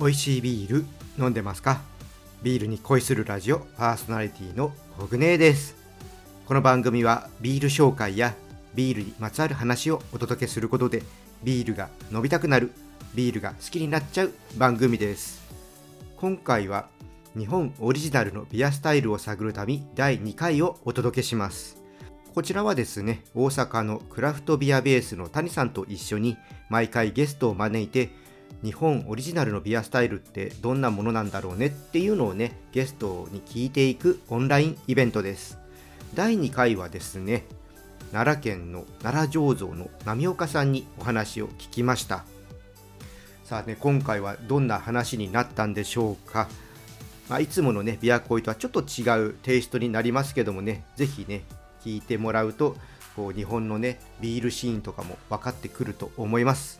美味しいビール飲んでますか？ビールに恋するラジオパーソナリティのコグネです。この番組はビール紹介やビールにまつわる話をお届けすることでビールが飲みたくなるビールが好きになっちゃう番組です。今回は日本オリジナルのビアスタイルを探る旅第2回をお届けします。こちらはですね大阪のクラフトビアベースの谷さんと一緒に毎回ゲストを招いて日本オリジナルのビアスタイルってどんなものなんだろうね？っていうのをねゲストに聞いていくオンラインイベントです。第2回はですね奈良県の奈良醸造の波岡さんにお話を聞きました。さあね今回はどんな話になったんでしょうか、まあ、いつものねビアコイとはちょっと違うテイストになりますけどもね是非ね聞いてもらうとこう日本のねビールシーンとかも分かってくると思います。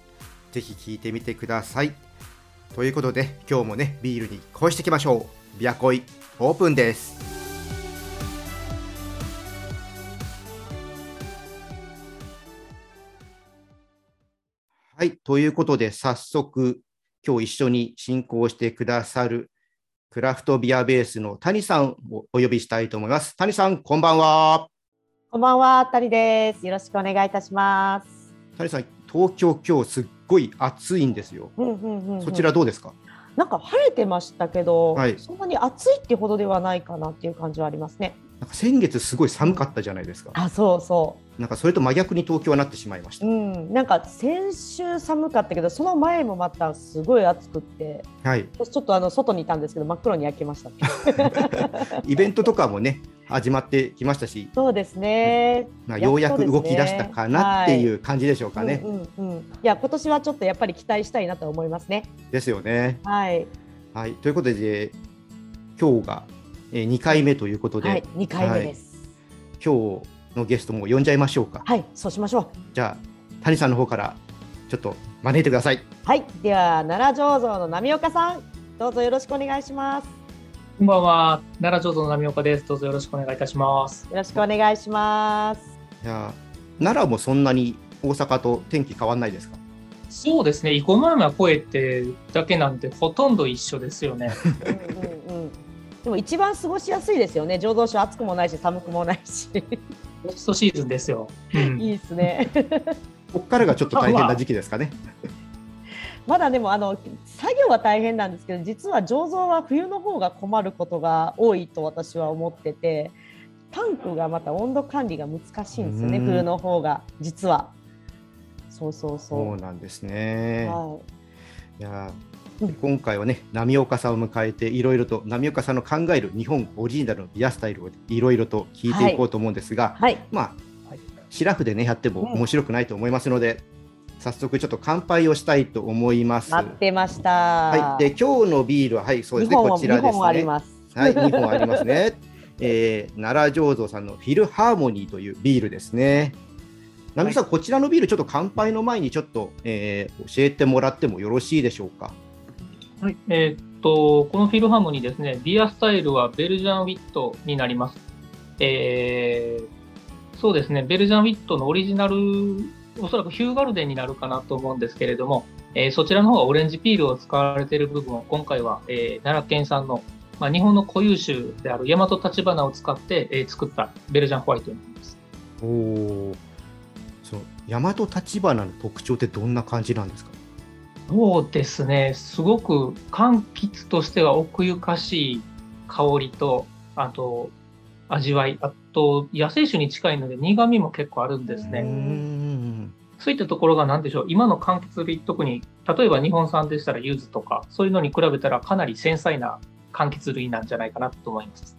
ぜひ聞いてみてください。ということで今日もねビールに恋していきましょう。ビアコイオープンです。はいということで早速今日一緒に進行してくださるクラフトビアベースの谷さんをお呼びしたいと思います。谷さんこんばんは。こんばんは谷です。よろしくお願いいたします。谷さん東京今日すっごい暑いんですよ、そちらどうですか？なんか晴れてましたけど、はいそんなに暑いってほどではないかなっていう感じはありますね。なんか先月すごい寒かったじゃないですか。あ、そうそなんかそれと真逆に東京はなってしまいましう。た。うん、なんか先週寒かったけど、その前もまたすごい暑くって、はい。私ちょっとあの外にいたんですけど、真っ黒に焼けました。イベントとかもね始まってきましたし、そうですね。まあ、ようやく動き出したかなっていう感じでしょうかね。うんうんうん。いや、今年はちょっとやっぱり期待したいなと思いますね。ですよね。はい。はい。ということで今日がえー2回目ということで、はい、二回目です。今日のゲストも呼んじゃいましょうか。はい、そうしましょう。じゃあ谷さんの方からちょっと招いてください。はい、では奈良醸造の波岡さん、どうぞよろしくお願いします。こんばんは、奈良醸造の波岡です。どうぞよろしくお願いいたします。よろしくお願いします。いやー奈良もそんなに大阪と天気変わんないですか？そうですね、生駒山越えてだけなんてほとんど一緒ですよね。うんうんうん。でも一番過ごしやすいですよね。醸造所暑くもないし寒くもないし。ベストシーズンですよ。うんいいですね。ここからがちょっと大変な時期ですかね。ま だでもあの作業は大変なんですけど、実は醸造は冬の方が困ることが多いと私は思ってて、タンクがまた温度管理が難しいんですよね。うん冬の方が実は。そうそうそそうなんですね。う。はいやーうん今回はね波岡さんを迎えていろいろと波岡さんの考える日本オリジナルのビアスタイルをいろいろと聞いていこうと思うんですが、い。はい。まあシラフでねやってもうん面白くないと思いますので、早速ちょっと乾杯をしたいと思います。待ってました。はい、で今日のビールははいそうですねこちらです日本ありね。ます。はい、2本ありますね。えー、奈良醸造さんのフィルハーモニーというビールですね。波岡さん、こちらのビール、ちょっと乾杯の前にちょっと、えー教えてもらってもよろしいでしょうか？はい、えーっと、このフィルハーモニーですね、ビアスタイルはベルジャンウィットになります。えーそうですね、ベルジャンウィットのオリジナル、おそらくヒューガルデンになるかなと思うんですけれども、えーそちらの方がオレンジピールを使われている部分を今回は、えー奈良県産の、まあ、日本の固有種である大和立花を使って、えー作ったベルジャンホワイトになります。おお。そう、大和立花の特徴ってどんな感じなんですか？そうですね、すごく柑橘としては奥ゆかしい香りと、あと味わい、あと野生種に近いので苦味も結構あるんですね。ん。そういったところが何でしょう、今の柑橘類、特に例えば日本産でしたら柚子とか、そういうのに比べたらかなり繊細な柑橘類なんじゃないかなと思います。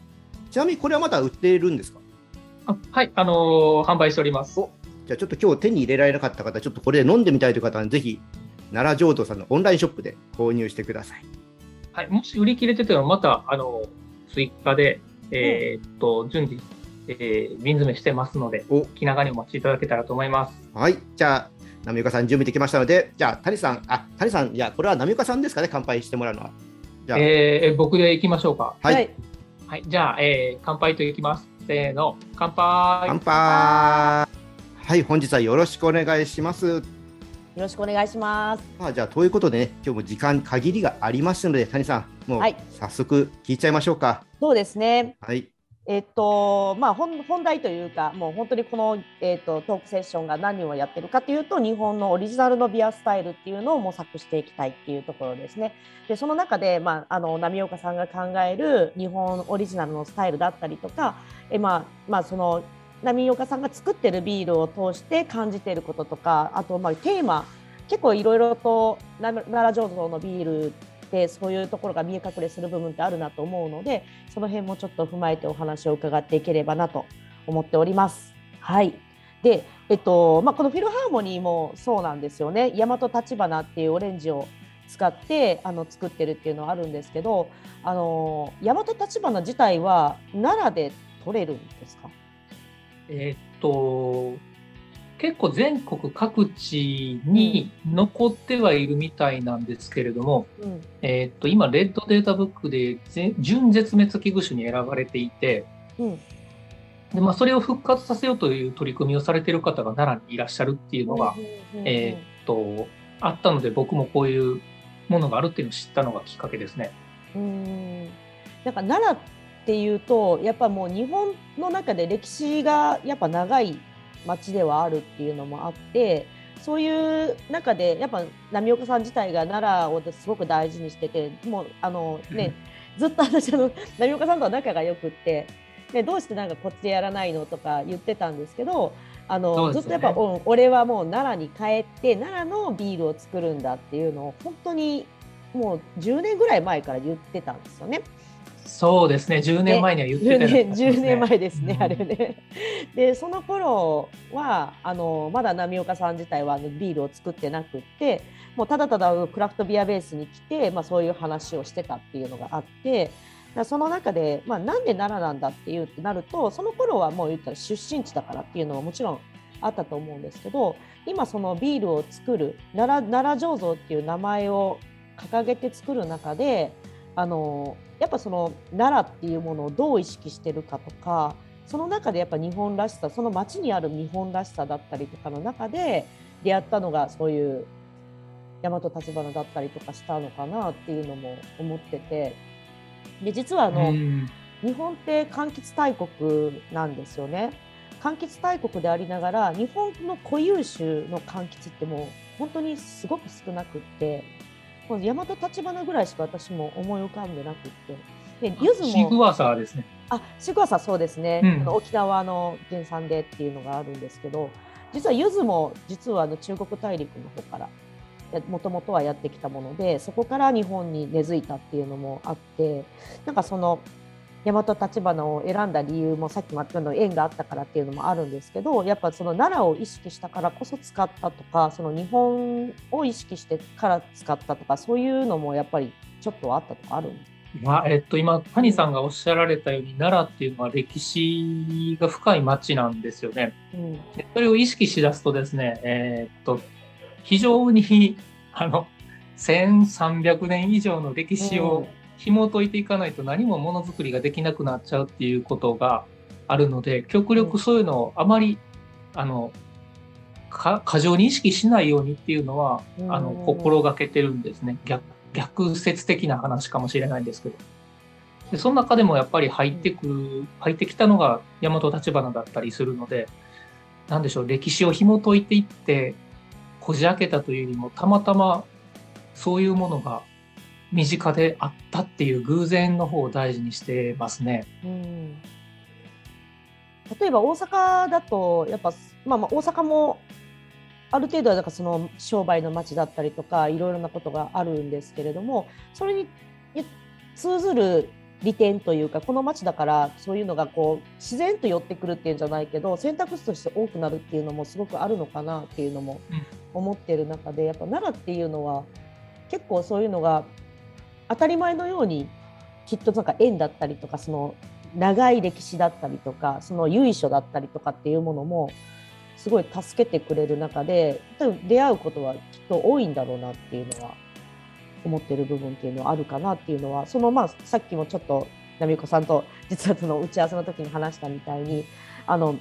ちなみに、これはまだ売っているんですか？あはい、あのー販売しております。おじゃあ、ちょっと今日手に入れられなかった方、ちょっとこれで飲んでみたいという方は、ぜひ。奈良醸造さんのオンラインショップで購入してください。はい、もし売り切れてたら、また、あの、追加で、えーっと、順次、えー瓶詰めしてますので、お気長にお待ちいただけたらと思います。はい、じゃあ、波岡さん準備できましたので、じゃあ、谷さん、あ、谷さん、いや、これは波岡さんですかね、乾杯してもらうのは。じゃあ、えー僕でいきましょうか。はい、はい、じゃあ、えー乾杯といきます。せーの、乾杯。乾杯。はい、本日はよろしくお願いします。よろしくお願いします。まあ、じゃあということでね、今日も時間限りがありますので、谷さん、もうはい早速聞いちゃいましょうか。そうですね。はい。えっとまあ、本本題というかもう本当にこの、えっと、トークセッションが何をやってるかというと日本のオリジナルのビアスタイルっていうのを模索していきたいっていうところですね。でその中で、まあ、あの波岡さんが考える日本オリジナルのスタイルだったりとかえ、まあまあ、その波岡さんが作ってるビールを通して感じていることとかあと、まあ、テーマ結構いろいろと奈良醸造のビールでそういうところが見え隠れする部分ってあるなと思うのでその辺もちょっと踏まえてお話を伺っていければなと思っております。はい。でえっとまあ、このフィルハーモニーもそうなんですよね。大和立花っていうオレンジを使ってあの作ってるっていうのはあるんですけどあの大和立花自体は奈良で取れるんですか？えーっと、結構全国各地に残ってはいるみたいなんですけれども、うん。えーっと、今、レッドデータブックでぜ準絶滅危惧種に選ばれていて、うん。でまあ、それを復活させようという取り組みをされている方が奈良にいらっしゃるっていうのが、えーっと、あったので、僕もこういうものがあるっていうのを知ったのがきっかけですね。うん。なんか奈良っていうとやっぱもう日本の中で歴史がやっぱ長い町ではあるっていうのもあってそういう中でやっぱ波岡さん自体が奈良をすごく大事にしててもうあのね ずっと私あの波岡さんとは仲が良くって、ね、どうしてなんかこっちでやらないのとか言ってたんですけどあのねずっとやっぱ、うん俺はもう奈良に帰って奈良のビールを作るんだっていうのを本当にもう10年ぐらい前から言ってたんですよね。そうですね、10年前には言ってた10ような気年がします10年前ですね、うん。あれね。でその頃はあのまだ波岡さん自体はビールを作ってなくってもうただただクラフトビアベースに来て、まあ、そういう話をしてたっていうのがあってその中で、まあ、なんで奈良なんだっていうなるとその頃はもう言ったら出身地だからっていうのはもちろんあったと思うんですけど今そのビールを作る奈良奈良醸造っていう名前を掲げて作る中であのやっぱその奈良っていうものをどう意識してるかとかその中でやっぱ日本らしさその町にある日本らしさだったりとかの中で出会ったのがそういう大和立花だったりとかしたのかなっていうのも思っててで実はあの、うん日本って柑橘大国なんですよね。柑橘大国でありながら日本の固有種の柑橘ってもう本当にすごく少なくってこの大和立花ぐらいしか私も思い浮かんでなくって。で柚子も。シワーサーですね。あシークワーサーそうですね、うん。沖縄の原産でっていうのがあるんですけど実は柚子も実はあの中国大陸の方からもともとはやってきたものでそこから日本に根付いたっていうのもあってなんかその大和立花を選んだ理由もさっきもあったの縁があったからっていうのもあるんですけどやっぱその奈良を意識したからこそ使ったとかその日本を意識してから使ったとかそういうのもやっぱりちょっとあったとかあるんですまあえっと、今、谷さんがおっしゃられたように、奈良っていうのは歴史が深い町なんですよね。うん。でそれを意識しだすとですね、えーっと、非常に、あの、1300年以上の歴史を紐解いていかないと何もものづくりができなくなっちゃうっていうことがあるので、極力そういうのをあまり、あの、か過剰に意識しないようにっていうのは、あの、うん心がけてるんですね。逆逆説的な話かもしれないんですけど。でその中でもやっぱり入ってくる、入ってきたのが大和立花だったりするので、なんでしょう、歴史を紐解いていって、こじ開けたというよりも、たまたまそういうものが身近であったっていう偶然の方を大事にしてますね。うん例えば大阪だとやっぱ、まあ、まあ大阪もある程度はなんかその商売の街だったりとかいろいろなことがあるんですけれどもそれに通ずる利点というかこの街だからそういうのがこう自然と寄ってくるっていうんじゃないけど選択肢として多くなるっていうのもすごくあるのかなっていうのも思ってる中でやっぱ奈良っていうのは結構そういうのが当たり前のようにきっとなんか縁だったりとかその長い歴史だったりとかその由緒だったりとかっていうものもすごい助けてくれる中で多分出会うことはきっと多いんだろうなっていうのは思ってる部分っていうのはあるかなっていうのはそのまあさっきもちょっと波子さんと実はその打ち合わせの時に話したみたいにあの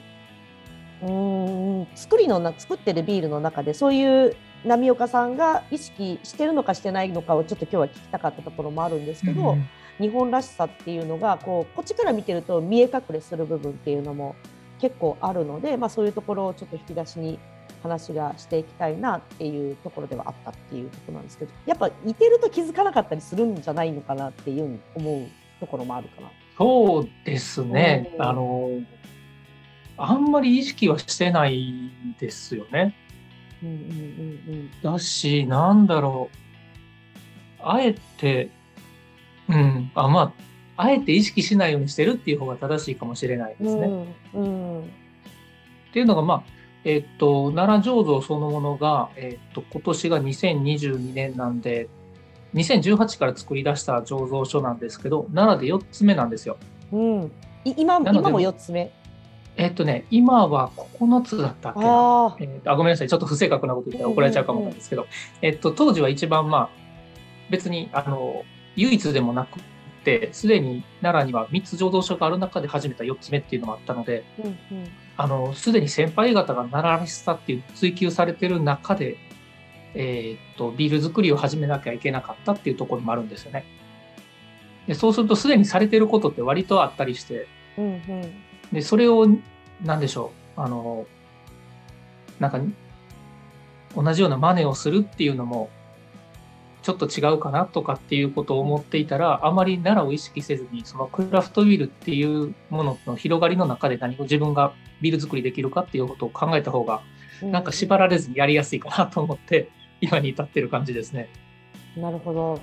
うん作りのな作ってるビールの中でそういう波岡さんが意識してるのかしてないのかをちょっと今日は聞きたかったところもあるんですけど、うん日本らしさっていうのがこうこっちから見てると見え隠れする部分っていうのも結構あるので、まあ、そういうところをちょっと引き出しに話がしていきたいなっていうところではあったっていうところなんですけどやっぱいてると気づかなかったりするんじゃないのかなっていう思うところもあるかな。そうですね。うんあの、あんまり意識はしてないですよね。うんうんうんだし、なんだろう。あえて、うん、あ、まあ、あえて意識しないようにしてるっていう方が正しいかもしれないですね。うんうんっていうのが、まあ、えっと、奈良醸造そのものが、えっと、今年が2022年なんで、2018から作り出した醸造所なんですけど、奈良で4つ目なんですよ。うん今今も4つ目？えっとね、今は9つだったっけな。えーとあごめんなさい、ちょっと不正確なこと言ったら怒られちゃうかもなんですけど、えっと、当時は一番、まあ、別にあの唯一でもなくて、すでに奈良には3つ醸造所がある中で始めた4つ目っていうのもあったので、すでに先輩方が奈良らしさっていう追求されてる中で、えーっとビール作りを始めなきゃいけなかったっていうところもあるんですよね。でそうすると、すでにされてることって割とあったりして、うんうん。で、それを、なんでしょう、あの、なんか、同じような真似をするっていうのも、ちょっと違うかなとかっていうことを思っていたら、あまり奈良を意識せずに、そのクラフトビールっていうものの広がりの中で何を自分がビール作りできるかっていうことを考えた方が、うんなんか縛られずにやりやすいかなと思って、今に至ってる感じですね。なるほど。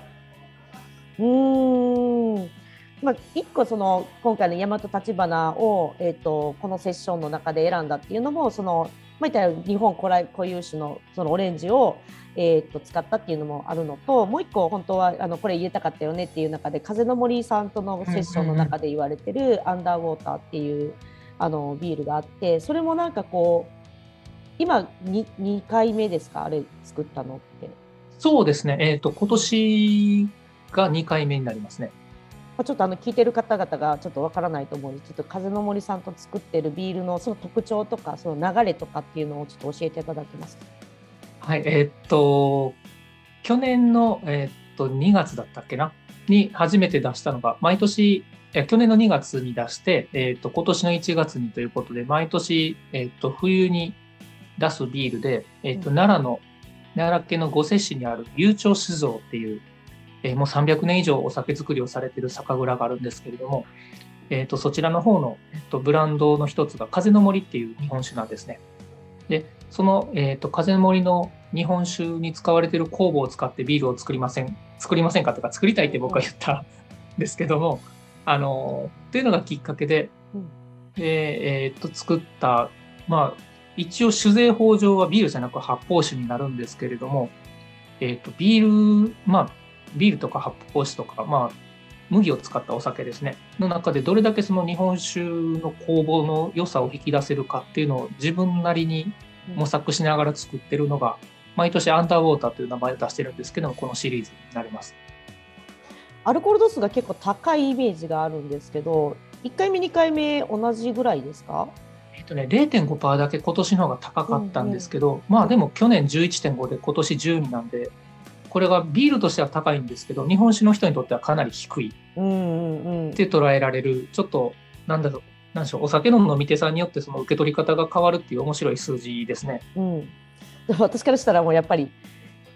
うーん。まあ、一個その今回の大和立花を、えー、とこのセッションの中で選んだっていうのもその、まあ、言ったら日本古来固有種のそのオレンジを、えー、と使ったっていうのもあるのともう一個本当はあのこれ入れたかったよねっていう中で風の森さんとのセッションの中で言われてるアンダーウォーターっていうあのビールがあってそれもなんかこう今 2, 2回目ですか？あれ作ったのって。そうですね。えっ、と、今年が2回目になりますね。まあちょっとあの聞いてる方々がちょっとわからないと思うんでちょっと風の森さんと作ってるビールのその特徴とかその流れとかっていうのをちょっと教えていただけますか？はい、えーっと、去年の、えーっと2月だったっけな、に初めて出したのが、毎年、え去年の2月に出して、えーっと今年の1月にということで、毎年、えーっと冬に出すビールで、えーっとうん奈良の、奈良県の御所市にある悠長酒造っていう、えーもう300年以上お酒造りをされている酒蔵があるんですけれども、えーっとそちらの方の、えーっとブランドの一つが風の森っていう日本酒なんですね。で、その、えー、と風の森の日本酒に使われている酵母を使ってビールを作りません作りませんかとか作りたいって僕は言ったんですけども、あのっていうのがきっかけで、うんでえー、と作ったまあ一応酒税法上はビールじゃなく発泡酒になるんですけれども、えー、とビールまあビールとか発泡酒とかまあ麦を使ったお酒ですね。の中でどれだけその日本酒の酵母の良さを引き出せるかっていうのを自分なりに模索しながら作ってるのが、毎年アンダーウォーターという名前を出してるんですけども、このシリーズになります。アルコール度数が結構高いイメージがあるんですけど1回目2回目同じぐらいですか？えっとね、0.5%だけ今年の方が高かったんですけど、まあでも去年11.5で今年12なんで、これがビールとしては高いんですけど、日本酒の人にとってはかなり低いって捉えられる、ちょっと、なんだろう、なんでしょう、お酒の飲み手さんによってその受け取り方が変わるっていう面白い数字ですね。うん、私からしたらもうやっぱり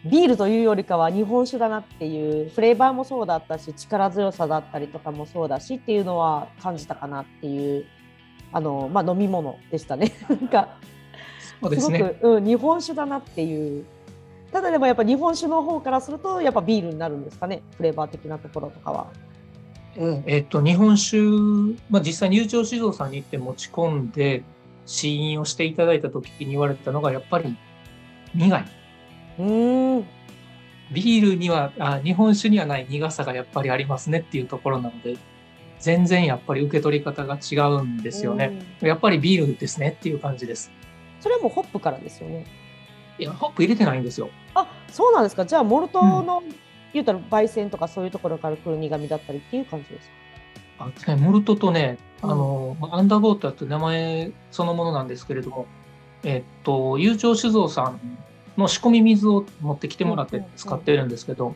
ビールというよりかは日本酒だなっていうフレーバーもそうだったし力強さだったりとかもそうだしっていうのは感じたかなっていうあの、まあ、飲み物でしたね。なんかそうですすね。ごく、うん、日本酒だなっていうただでもやっぱ日本酒の方からするとやっぱビールになるんですかね？フレーバー的なところとかは。えっと、日本酒、まあ、実際入場酒造さんに行って持ち込んで試飲をしていただいた時に言われたのがやっぱり苦い。うーんビールにはあ、日本酒にはない苦さがやっぱりありますねっていうところなので、全然やっぱり受け取り方が違うんですよね。やっぱりビールですねっていう感じです。それはもうホップからですよね。いや、ホップ入れてないんですよ。あそうなんですか？じゃあモルトの、言うたら焙煎とかそういうところから来る苦味だったりっていう感じですか？あねモルトとね、うんあの、まあアンダーボーターって名前そのものなんですけれども、えっと、悠長酒造さんの仕込み水を持ってきてもらって使ってるんですけど、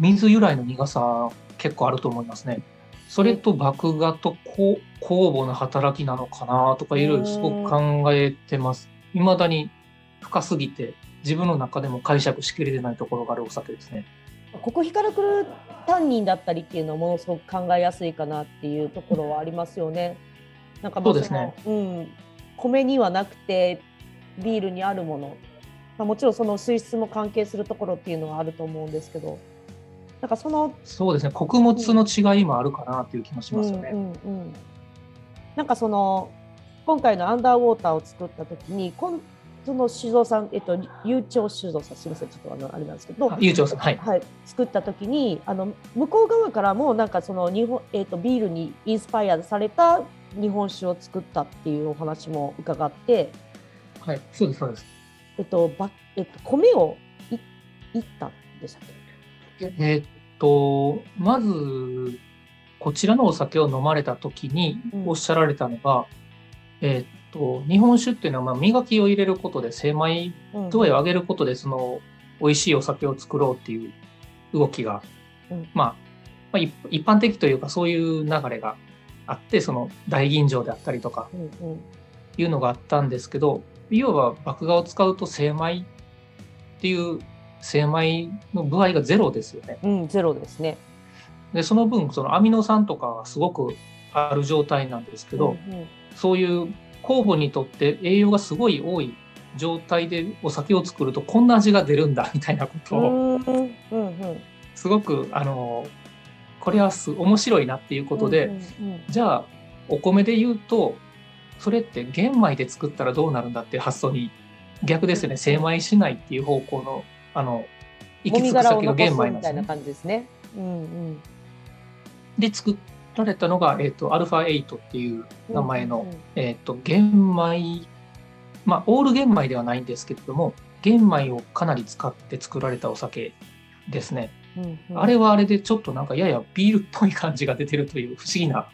水由来の苦さ結構あると思いますね。それと麦芽と酵母の働きなのかなとかいろいろすごく考えてます。未だに深すぎて自分の中でも解釈しきれてないところがあるお酒ですね。コクヒカルクルタンニンだったりっていうのはものすごく考えやすいかなっていうところはありますよね。なんかまあそうですねうん、米にはなくてビールにあるもの、まあ、もちろんその水質も関係するところっていうのはあると思うんですけどなんかそのそうですね。穀物の違いもあるかなっていう気もしますよね。うんうんうん、なんかその今回のアンダーウォーターを作った時にこんその酒造さん、えっと、悠長酒造さんすみませんちょっとあのあれなんですけどあ悠長さんはい。はい、作った時にあの向こう側からもなんかその日本、えっと、ビールにインスパイアされた日本酒を作ったっていうお話も伺って、はい、そうです、そうです。えっとばえっと、米をいいったんでしたっけ？えーっと、まず、こちらのお酒を飲まれた時にうん。おっしゃられたのが、えーっと、日本酒っていうのはまあ磨きを入れることで精米うん度合いを上げることでその美味しいお酒を作ろうっていう動きが、うんまあ、まあ一一般的というかそういう流れがあってその大吟醸であったりとかいうのがあったんですけど要は麦芽を使うと精米っていう精米の具合がゼロですよね。うん、ゼロですね。でその分そのアミノ酸とかがすごくある状態なんですけど、うんうんそういう酵母にとって栄養がすごい多い状態でお酒を作るとこんな味が出るんだみたいなことをすごくあのこれはす面白いなっていうことで、じゃあお米で言うとそれって玄米で作ったらどうなるんだっていう発想に逆ですよね。精米しないっていう方向のあの行き着く先が玄米なんですね。みたいな感じですね。られたのが、えー、とアルファ8っていう名前の、えっ、と、玄米、まあ、オール玄米ではないんですけれども、玄米をかなり使って作られたお酒ですね。うんうんあれはあれでちょっとなんかややビールっぽい感じが出てるという不思議な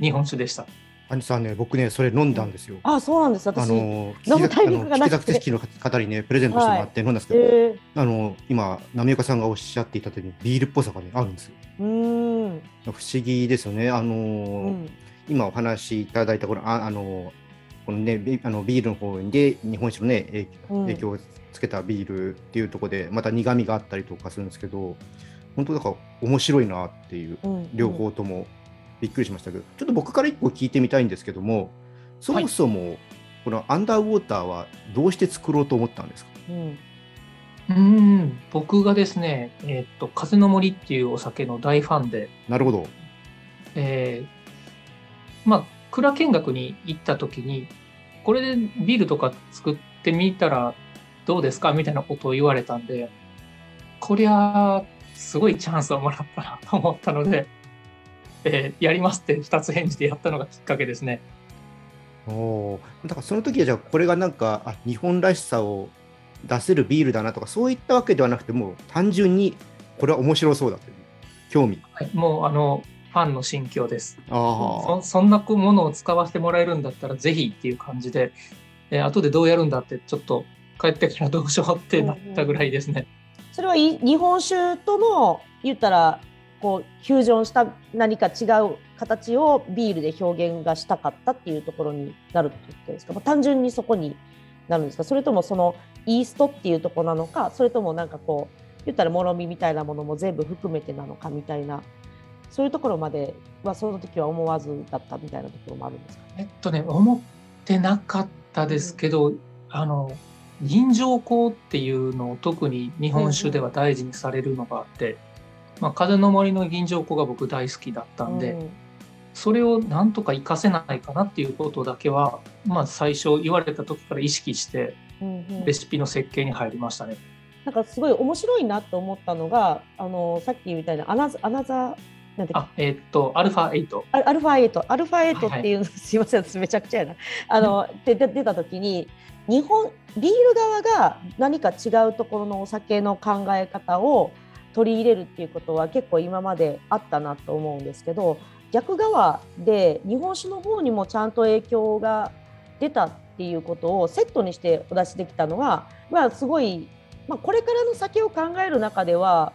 日本酒でした。兄さんね、僕ね、それ飲んだんですよ。あ、そうなんです。あ私、の飲むタイミングがなくての方にね、プレゼントしてもらって飲んだんですけど、えあの今、波岡さんがおっしゃっていたとおり、ビールっぽさがね、あるんですよ。ー、うーん、不思議ですよね。あのうん、今お話しいただいたこの、ああのこのね、ビあのビールの方で日本酒のね、影響をつけたビールっていうところで、また苦味があったりとかするんですけど、本当だから面白いなっていう、うん両方ともびっくりしましたけど、ちょっと僕から一個聞いてみたいんですけども、そもそもこのアンダーウォーターはどうして作ろうと思ったんですか？うん、うーん、僕がですね、えっ、と、風の森っていうお酒の大ファンで、なるほど。えーまあ、蔵見学に行った時に、これでビールとか作ってみたらどうですか？みたいなことを言われたんで、こりゃ、すごいチャンスをもらったなと思ったので、えーやりますって二つ返事でやったのがきっかけですね。おーだからその時はじゃあこれがなんかあ日本らしさを出せるビールだなとかそういったわけではなくてもう単純にこれは面白そうだという興味はい、もう、あの、ファンの心境です。あそそんなものを使わせてもらえるんだったらぜひっていう感じで、えー後でどうやるんだってちょっと帰ってからどうしようってなったぐらいですね。それはい日本酒との言ったらこうフュージョンした何か違う形をビールで表現がしたかったっていうところになるってことですか、まあ、単純にそこになるんですか？それともそのイーストっていうところなのか？それともなんかこう言ったらもろみみたいなものも全部含めてなのかみたいな。そういうところまではその時は思わずだったみたいなところもあるんですか？えっとね、思ってなかったですけど、あの、吟醸香っていうのを特に日本酒では大事にされるのがあって、まあ、風の森の吟醸香が僕大好きだったんで、うんそれをなんとか活かせないかなっていうことだけは、まあ最初言われた時から意識してうんうん。レシピの設計に入りましたね。なんかすごい面白いなと思ったのがあのさっきみたいなアナザアナザあ、えっと、アルファ8。アアルファ8アルファ8はい。っていう、すいません私めちゃくちゃやな。あのでで出た時に日本ビール側が何か違うところのお酒の考え方を取り入れるっていうことは結構今まであったなと思うんですけど逆側で日本酒の方にもちゃんと影響が出たっていうことをセットにしてお出しできたのは、まあ、すごい、まあ、これからの先を考える中では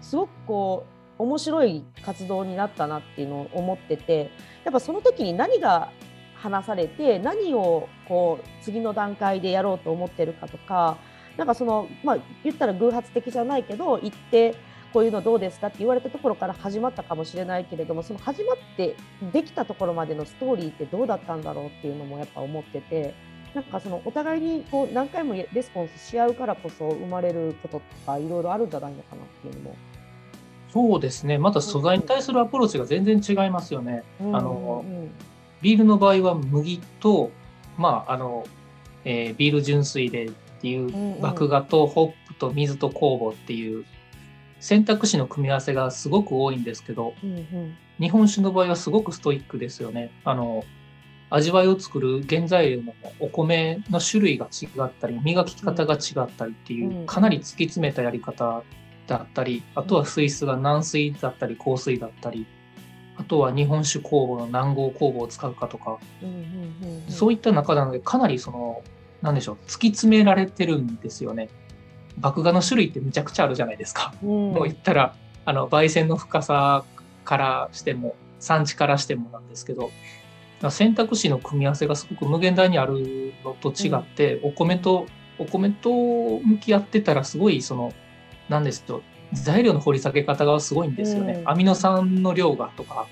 すごくこう面白い活動になったなっていうのを思っててやっぱその時に何が話されて何をこう次の段階でやろうと思ってるかとかなんかそのまあ言ったら偶発的じゃないけど行ってこういうのどうですかって言われたところから始まったかもしれないけれどもその始まってできたところまでのストーリーってどうだったんだろうっていうのもやっぱ思っててなんかそのお互いにこう何回もレスポンスし合うからこそ生まれることとかいろいろあるんじゃないのかなっていうのも。そうですねまた素材に対するアプローチが全然違いますよね。うんあのうんビールの場合は麦と、まああのえービール純粋でっていう麦芽とホップと水と酵母っていう選択肢の組み合わせがすごく多いんですけどうんうん日本酒の場合はすごくストイックですよね。あの味わいを作る原材料のお米の種類が違ったり磨き方が違ったりっていう、うんかなり突き詰めたやり方だったりあとは水質が軟水だったり硬水だったりあとは日本酒酵母の南郷酵母を使うかとかそういった中なのでかなりそのなんでしょう突き詰められてるんですよね。麦芽の種類ってめちゃくちゃあるじゃないですか。うん。もう言ったらあの焙煎の深さからしても産地からしてもなんですけど選択肢の組み合わせがすごく無限大にあるのと違って、お米とお米と向き合ってたらすごいそのなんですと材料の掘り下げ方がすごいんですよね、うん。アミノ酸の量がとか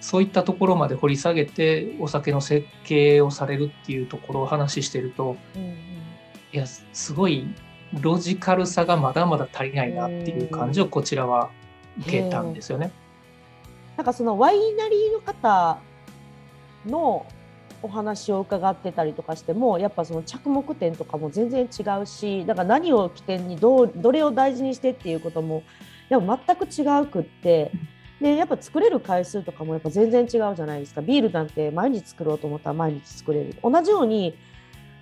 そういったところまで掘り下げてお酒の設計をされるっていうところを話してるとうんうん。いやすごいロジカルさがまだまだ足りないなっていう感じをこちらは受けたんですよね。なんかそのワイナリーの方のお話を伺ってたりとかしてもやっぱその着目点とかも全然違うしだから何を起点にどうどれを大事にしてっていうこともやっぱ全く違うくってでやっぱ作れる回数とかもやっぱ全然違うじゃないですかビールなんて毎日作ろうと思ったら毎日作れる同じように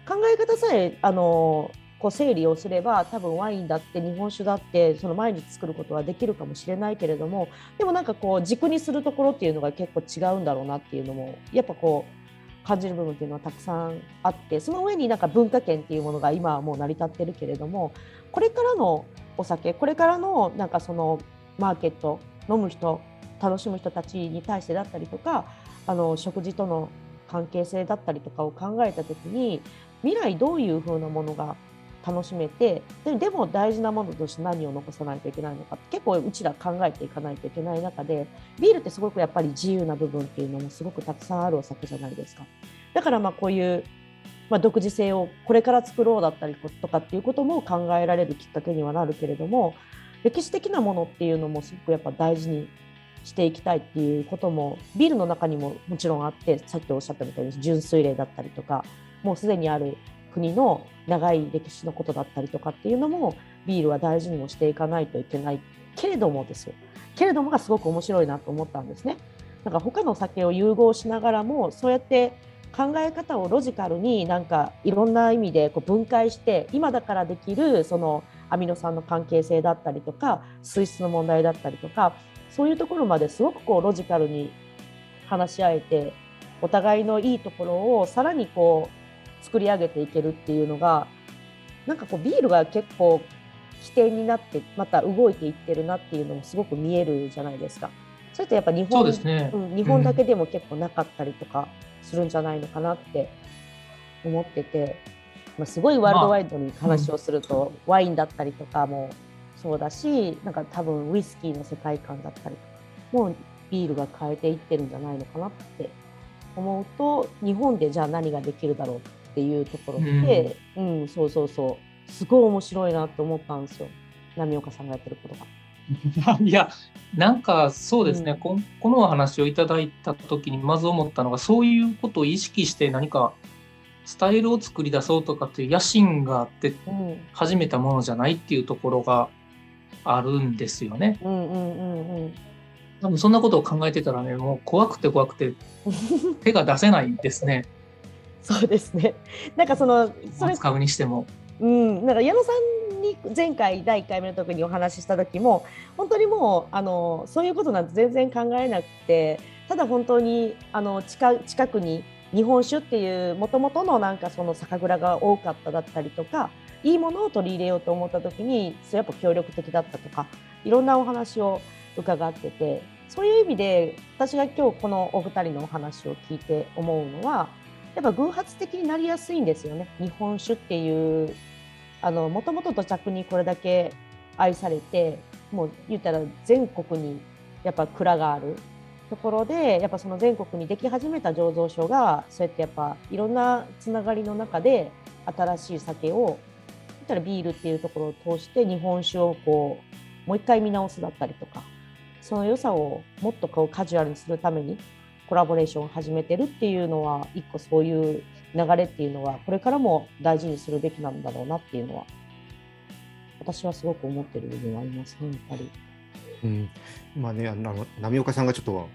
考え方さえあのこう整理をすれば多分ワインだって日本酒だってその毎日作ることはできるかもしれないけれどもでもなんかこう軸にするところっていうのが結構違うんだろうなっていうのもやっぱこう感じる部分っていうのはたくさんあってその上になんか文化圏っていうものが今はもう成り立ってるけれどもこれからのお酒これからのなんかそのマーケット飲む人楽しむ人たちに対してだったりとかあの食事との関係性だったりとかを考えた時に未来どういうふうなものが楽しめてででも大事なものとして何を残さないといけないのか結構うちら考えていかないといけない中でビールってすごくやっぱり自由な部分っていうのもすごくたくさんあるお酒じゃないですか。だからまあこういう、まあ、独自性をこれから作ろうだったりとかっていうことも考えられるきっかけにはなるけれども歴史的なものっていうのもすごくやっぱ大事にしていきたいっていうこともビールの中にももちろんあってさっきおっしゃったみたいに純粋例だったりとかもうすでにある国の長い歴史のことだったりとかっていうのもビールは大事にもしていかないといけないけれどもですよけれどもがすごく面白いなと思ったんですね。なんか他の酒を融合しながらもそうやって考え方をロジカルになんかいろんな意味でこう分解して今だからできるそのアミノ酸の関係性だったりとか水質の問題だったりとかそういうところまですごくこうロジカルに話し合えてお互いのいいところをさらにこう作り上げていけるっていうのがなんかこうビールが結構起点になってまた動いていってるなっていうのもすごく見えるじゃないですか。それってやっぱ日そう本ですね。うん、日本だけでも結構なかったりとかするんじゃないのかなって思ってて、まあ、すごいワールドワイドに話をすると、ワインだったりとかもそうだしなんか多分ウイスキーの世界観だったりとかもうビールが変えていってるんじゃないのかなって思うと日本でじゃあ何ができるだろうっていうところで、うんそうそうそう。すごい面白いなと思ったんですよ。波岡さんがやってることが。いや、なんかそうですね、うん。こんこのお話をいただいた時にまず思ったのが、そういうことを意識して何かスタイルを作り出そうとかっていう野心があってうん。始めたものじゃないっていうところがあるんですよね。うんうんうんうん。多分そんなことを考えてたらね、もう怖くて怖くて 手が出せないですね。そうですね。なんかそのそれ使うにしても。うんなんか矢野さんに前回第1回目の時にお話しした時も本当にもうあのそういうことなんて全然考えなくてただ本当にあの近近くに日本酒っていうもともとのなんかその酒蔵が多かっただったりとかいいものを取り入れようと思った時にそれやっぱ協力的だったとかいろんなお話を伺っててそういう意味で私が今日このお二人のお話を聞いて思うのはやっぱ偶発的になりやすいんですよね。日本酒っていうもともと土着にこれだけ愛されてもう言ったら全国にやっぱ蔵があるところでやっぱその全国にでき始めた醸造所がそうやってやっぱいろんなつながりの中で新しい酒を言ったらビールっていうところを通して日本酒をこうもう一回見直すだったりとかその良さをもっとこうカジュアルにするためにコラボレーションを始めてるっていうのは一個そういう流れっていうのはこれからも大事にするべきなんだろうなっていうのは私はすごく思ってる部分はありますねやっぱり。うん、まあねあの波岡さんがちょっと、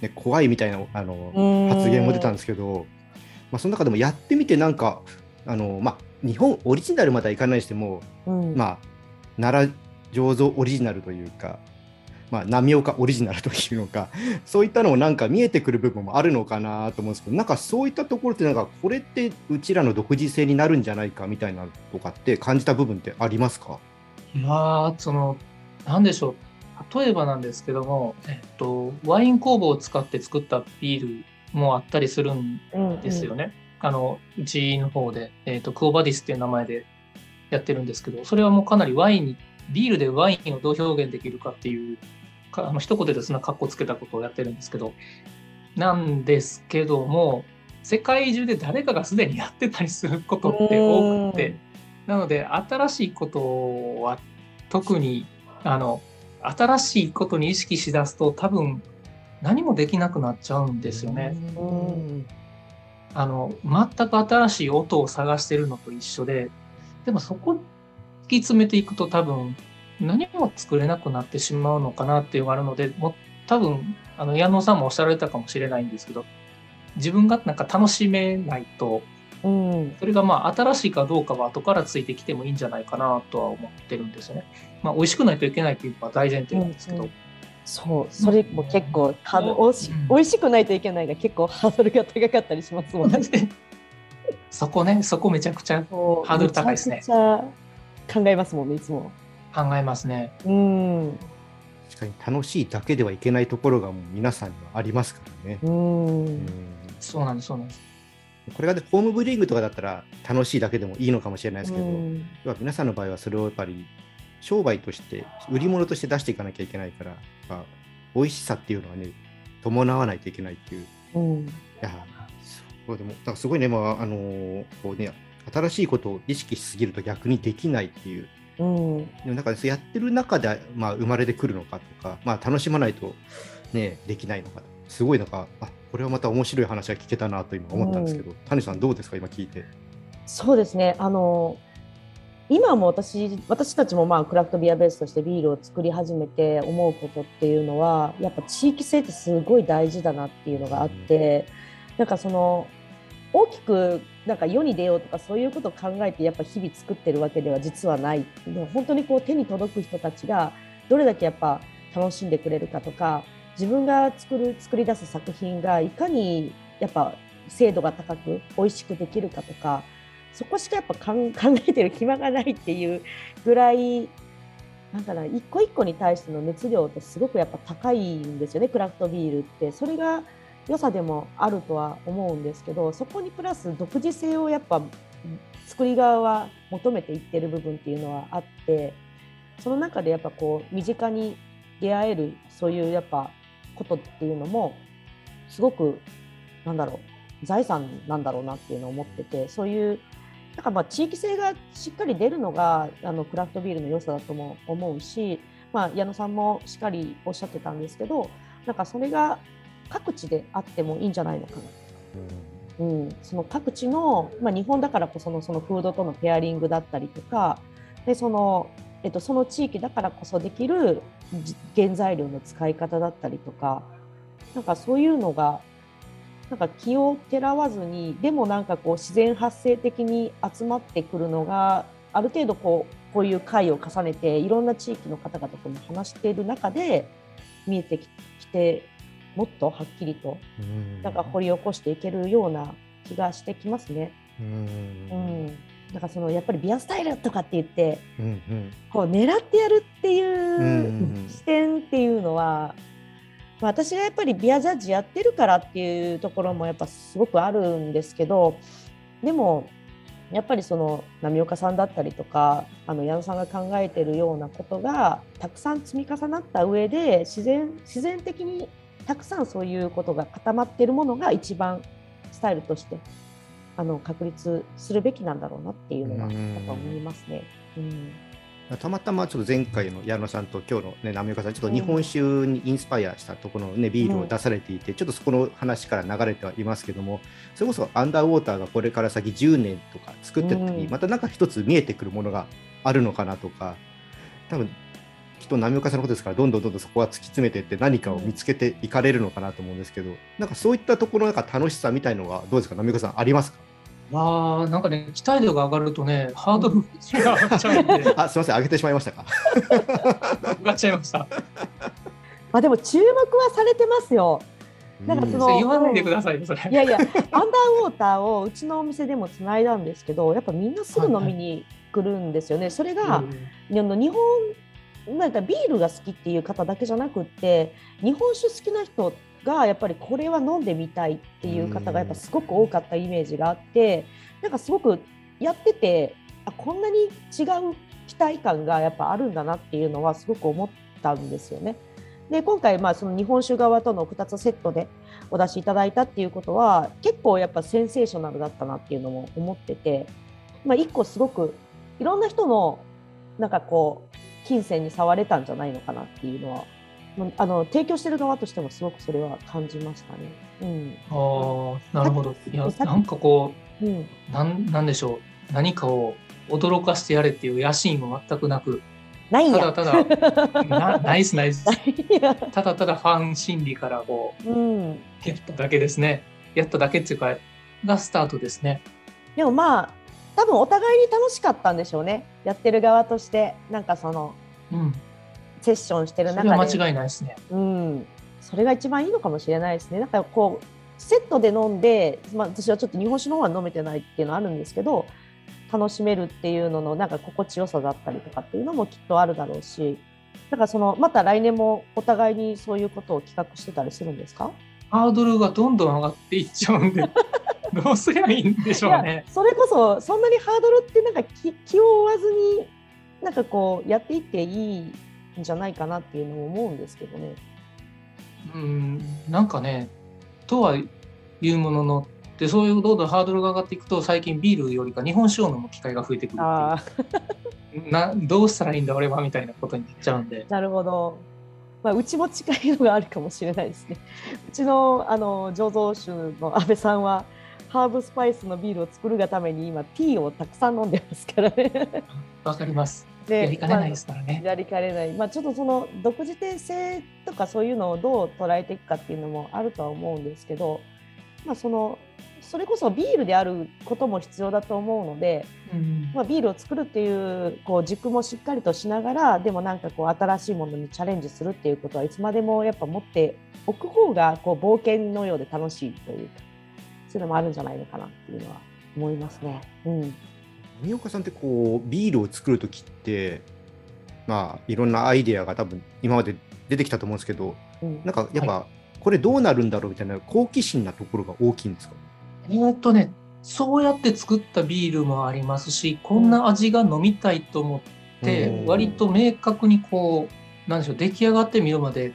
ね、怖いみたいなあの発言も出たんですけど、まあ、その中でもやってみてなんかあの、まあ、日本オリジナルまではいかないにしても、うん、まあ奈良醸造オリジナルというかまあ、波岡オリジナルというのか、そういったのもなんか見えてくる部分もあるのかなと思うんですけど、なんかそういったところって、なんかこれってうちらの独自性になるんじゃないかみたいなとかって感じた部分ってありますか？まあ、その、なんでしょう。例えばなんですけども、えっと、ワイン工房を使って作ったビールもあったりするんですよね。うんうん、あの、うちの方で、えっと、クオバディスっていう名前でやってるんですけど、それはもうかなりワインに、ビールでワインをどう表現できるかっていうかあの一言でそんな格好つけたことをやってるんですけど、なんですけども、世界中で誰かがすでにやってたりすることって多くて、なので新しいことは特にあの新しいことに意識しだすと多分何もできなくなっちゃうんですよね。あの全く新しい音を探してるのと一緒ででもそこ突き詰めていくと多分何も作れなくなってしまうのかなっていうのがあるので、も多分、あの、矢野さんもおっしゃられたかもしれないんですけど、自分がなんか楽しめないと、うん、それがまあ新しいかどうかは後からついてきてもいいんじゃないかなとは思ってるんですよね。まあ美味しくないといけないっていうのは大前提なんですけど。うんうん、そう、それも結構ハード、おし、美味しくないといけないが結構ハードルが高かったりしますもんね。そこね、そこめちゃくちゃハードル高いですね。考えますもんね、いつも。考えますね。うん確かに楽しいだけではいけないところがもう皆さんにはありますからね。うんそうなんです、そうなんです。これが、ね、ホームブリーングとかだったら楽しいだけでもいいのかもしれないですけど、皆さんの場合はそれをやっぱり商売として売り物として出していかなきゃいけないから、まあ、美味しさっていうのはね伴わないといけないっていう。うん、いやそうでもだからすごいね、まああのー、こうね新しいことを意識しすぎると逆にできないっていううん、でもなんかやってる中で、まあ、生まれてくるのかとか、まあ、楽しまないと、ね、できないのかすごいなんかあこれはまた面白い話が聞けたなと今思ったんですけど、うん、谷さんどうですか今聞いて？そうですね。あの今も私私たちもまあクラフトビアベースとしてビールを作り始めて思うことっていうのはやっぱ地域性ってすごい大事だなっていうのがあって、うん、なんかその大きくなんか世に出ようとかそういうことを考えてやっぱ日々作ってるわけでは実はない。で本当にこう手に届く人たちがどれだけやっぱ楽しんでくれるかとか自分が作る作り出す作品がいかにやっぱ精度が高く美味しくできるかとかそこしかやっぱ 考えてる暇がないっていうぐらいなんかな一個一個に対しての熱量ってすごくやっぱ高いんですよね。クラフトビールって。それが良さでもあるとは思うんですけどそこにプラス独自性をやっぱ作り側は求めていってる部分っていうのはあってその中でやっぱこう身近に出会えるそういうやっぱことっていうのもすごくなんだろう財産なんだろうなっていうのを思っててそういうなんかまあ地域性がしっかり出るのがあのクラフトビールの良さだとも思うし、まあ、矢野さんもしっかりおっしゃってたんですけどなんかそれが各地であってもいいんじゃないのかな。うん、その各地の、まあ、日本だからこそのそのフードとのペアリングだったりとかでその,、えっと、その地域だからこそできる原材料の使い方だったりとかなんかそういうのがなんか気をてらわずにでもなんかこう自然発生的に集まってくるのがある程度こうこういう会を重ねていろんな地域の方々とも話している中で見えてきてもっとはっきりとうん。なんか掘り起こしていけるような気がしてきますね。ううん。ん、なんかそのやっぱりビアスタイルとかって言ってうんうん。こう狙ってやるっていう視点っていうのは、まあ、私がやっぱりビアジャッジやってるからっていうところもやっぱすごくあるんですけどでもやっぱりその波岡さんだったりとかあの矢野さんが考えてるようなことがたくさん積み重なった上で自然自然的にたくさんそういうことが固まっているものが一番スタイルとしてあの確立するべきなんだろうなっていうのはうん。やっぱ思いますね。うん。たまたまちょっと前回の矢野さんと今日の、ね、波岡さん、ちょっと日本酒にインスパイアしたところの、ね、ビールを出されていて、ちょっとそこの話から流れてはいますけども、それこそアンダーウォーターがこれから先10年とか作ってた時に、うん。またなんか一つ見えてくるものがあるのかなとか、多分きっと波岡さんのことですから、どんどんどんどんそこは突き詰めていって、何かを見つけていかれるのかなと思うんですけど、なんかそういったところのなんか楽しさみたいのは、どうですか、波岡さん、ありますかまあ、なんかね、期待度が上がるとね、ハードルが上がっちゃうんで、あすみません、上げてしまいましたか？上がっちゃいました。まあでも注目はされてますよ。なんかその言わないでくださいよ、それ。いやいや、アンダーウォーターをうちのお店でもつないだんですけど、やっぱみんなすぐ飲みに来るんですよね。それが、うんあの日本なんかビールが好きっていう方だけじゃなくって日本酒好きな人がやっぱりこれは飲んでみたいっていう方がやっぱすごく多かったイメージがあってなんかすごくやっててあこんなに違う期待感がやっぱあるんだなっていうのはすごく思ったんですよね。で今回まあその日本酒側との2つセットでお出しいただいたっていうことは結構やっぱセンセーショナルだったなっていうのも思ってて、まあ、一個すごくいろんな人のなんかこう金銭に触れたんじゃないのかなっていうのはあの提供してる側としてもすごくそれは感じましたね。ああ、なるほど。いや、なんかこうん、うん、う、なん、なんでしょう。何かを驚かしてやれっていう野心も全くなく、ない。ただただ、なナイスナイス。ただただファン心理からこうん、う、やっただけですね。やっただけっていうか、がスタートですね。でもまあ多分お互いに楽しかったんでしょうねやってる側としてなんかそのうん。セッションしてる中では間違いないですね。うん、それが一番いいのかもしれないですね。なんかこうセットで飲んで、まあ、私はちょっと日本酒の方は飲めてないっていうのはあるんですけど楽しめるっていうののなんか心地よさだったりとかっていうのもきっとあるだろうしだからそのまた来年もお互いにそういうことを企画してたりするんですか？ハードルがどんどん上がっていっちゃうんで、どうすりゃいいんでしょいうやね。それこそそんなにハードルってなんか気気を負わずになんかこうやっていっていいんじゃないかなっていうのも思うんですけどね。うん、なんかね、とはいうものの、でそういうどんどんハードルが上がっていくと、最近ビールよりか日本酒を飲む機会が増えてくるていうなどうしたらいいんだ、俺はみたいなことになっちゃうんで。なるほど。まあ、うちも近いのがあるかもしれないですね。うちのあの醸造酒の安倍さんはハーブスパイスのビールを作るがために今ティーをたくさん飲んでますからね。わかります。でやりかねないですからね。まあやりかねない。まあちょっとその独自性とかそういうのをどう捉えていくかっていうのもあるとは思うんですけど、まあそのそれこそビールであることも必要だと思うので、うんまあ、ビールを作るっていうこう軸もしっかりとしながらでもなんかこう新しいものにチャレンジするっていうことはいつまでもやっぱ持っておく方がこう冒険のようで楽しいというかそういうのもあるんじゃないのかなっていうのは思いますね。うん、三岡さんってこうビールを作るときってまあいろんなアイデアが多分今まで出てきたと思うんですけどうん。なんかやっぱこれどうなるんだろうみたいな好奇心なところが大きいんですか？えーっとね、そうやって作ったビールもありますし、こんな味が飲みたいと思って、うん。割と明確にこう、なんでしょう、出来上がってみるまで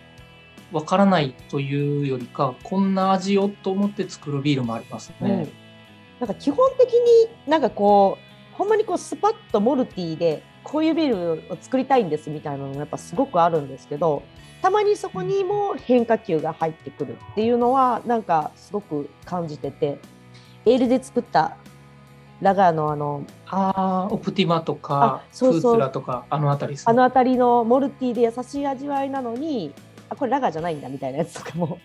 わからないというよりか、こんな味をと思って作るビールもありますうん。ね。なんか基本的になんかこうほんまにこうスパッとモルティーでこういうビールを作りたいんですみたいなのがやっぱすごくあるんですけどたまにそこにも変化球が入ってくるっていうのはなんかすごく感じててエールで作ったラガーのあのああ、オプティマとかあ、そうそう。フーツラとか、あのあたりですね。あの辺りのモルティーで優しい味わいなのにあこれラガーじゃないんだみたいなやつとかも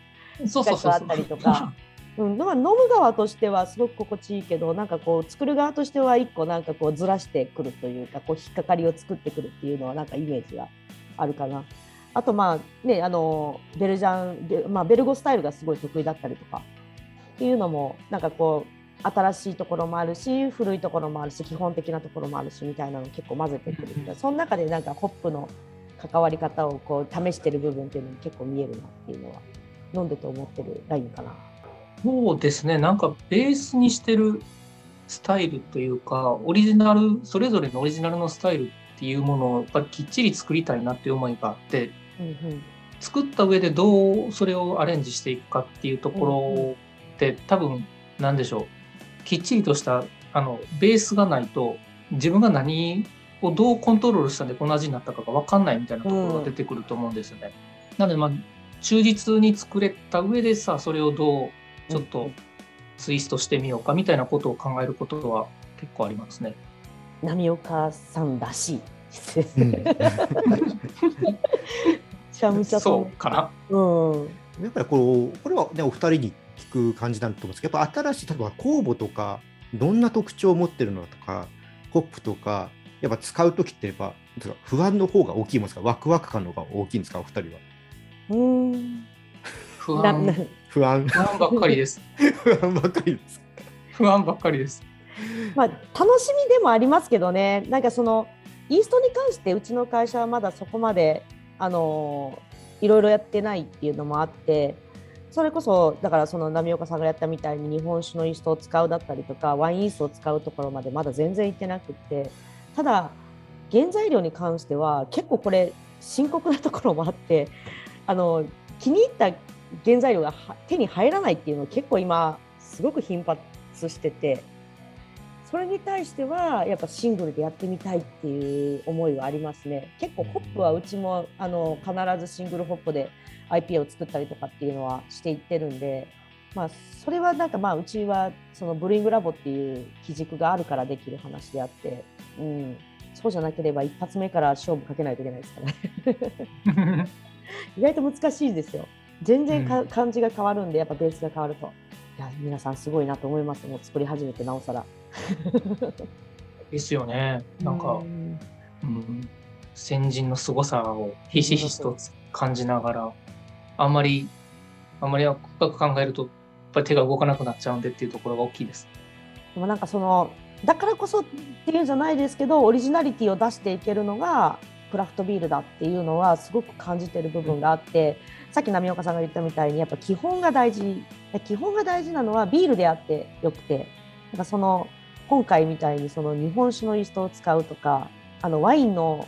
そうそうそうあったりとか。うん、だから飲む側としてはすごく心地いいけどなんかこう作る側としては一個なんかこうずらしてくるというかこう引っかかりを作ってくるっていうのはなんかイメージがあるかな。あとまあねあのベルジャンベ,、まあ、ベルゴスタイルがすごい得意だったりとかっていうのもなんかこう新しいところもあるし古いところもあるし基本的なところもあるしみたいなのを結構混ぜてくるみたいなその中でなんかホップの関わり方をこう試してる部分っていうのも結構見えるなっていうのは飲んでて思ってるラインかな。そうですね。なんかベースにしてるスタイルというかオリジナルそれぞれのオリジナルのスタイルっていうものをやっぱりきっちり作りたいなっていう思いがあってうんうん。作った上でどうそれをアレンジしていくかっていうところって多分なんでしょう。きっちりとしたあのベースがないと自分が何をどうコントロールしたんでこの味になったかが分かんないみたいなところが出てくると思うんですよね。なのでまあ忠実に作れた上でさそれをどうちょっとツイストしてみようかみたいなことを考えることは結構ありますね。波岡さんらしいでちゃめちゃそうかな。うん。やっぱりこうこれはねお二人に聞く感じだと思うんですけどやっぱ新しい例えば酵母とかどんな特徴を持ってるのとかホップとかやっぱ使う時ってやっぱ不安の方が大きいもんですか？ワクワク感の方が大きいんですか？お二人は。うん。不安。不安。不安ばっかりです。不安ばっかりです。不安ばっかりです。まあ、楽しみでもありますけどね、なんかそのイーストに関してうちの会社はまだそこまであのいろいろやってないっていうのもあって、それこそだからその波岡さんがやったみたいに日本酒のイーストを使うだったりとかワインイーストを使うところまでまだ全然行ってなくって、ただ原材料に関しては結構これ深刻なところもあって、あの気に入った原材料が手に入らないっていうのを結構今すごく頻発してて。それに対してはやっぱシングルでやってみたいっていう思いはありますね。結構ホップはうちもあの必ずシングルホップで IPA を作ったりとかっていうのはしていってるんで、まあそれはなんかまあうちはそのブリングラボっていう基軸があるからできる話であって、うん、そうじゃなければ一発目から勝負かけないといけないですからね。意外と難しいですよ。全然か、うん感じが変わるんでやっぱベースが変わると。いや皆さんすごいなと思いますもう作り始めてなおさら。ですよね。なんか、うんうん、先人の凄さをひしひしと感じながら、あんまり、あんまり深く考えると、やっぱり手が動かなくなっちゃうんでっていうところが大きいです。でもなんかそのだからこそっていうんじゃないですけどオリジナリティを出していけるのがクラフトビールだっていうのはすごく感じてる部分があってさっき波岡さんが言ったみたいにやっぱ基本が大事基本が大事なのはビールであってよくてなんかその今回みたいにその日本酒のイーストを使うとかあのワインの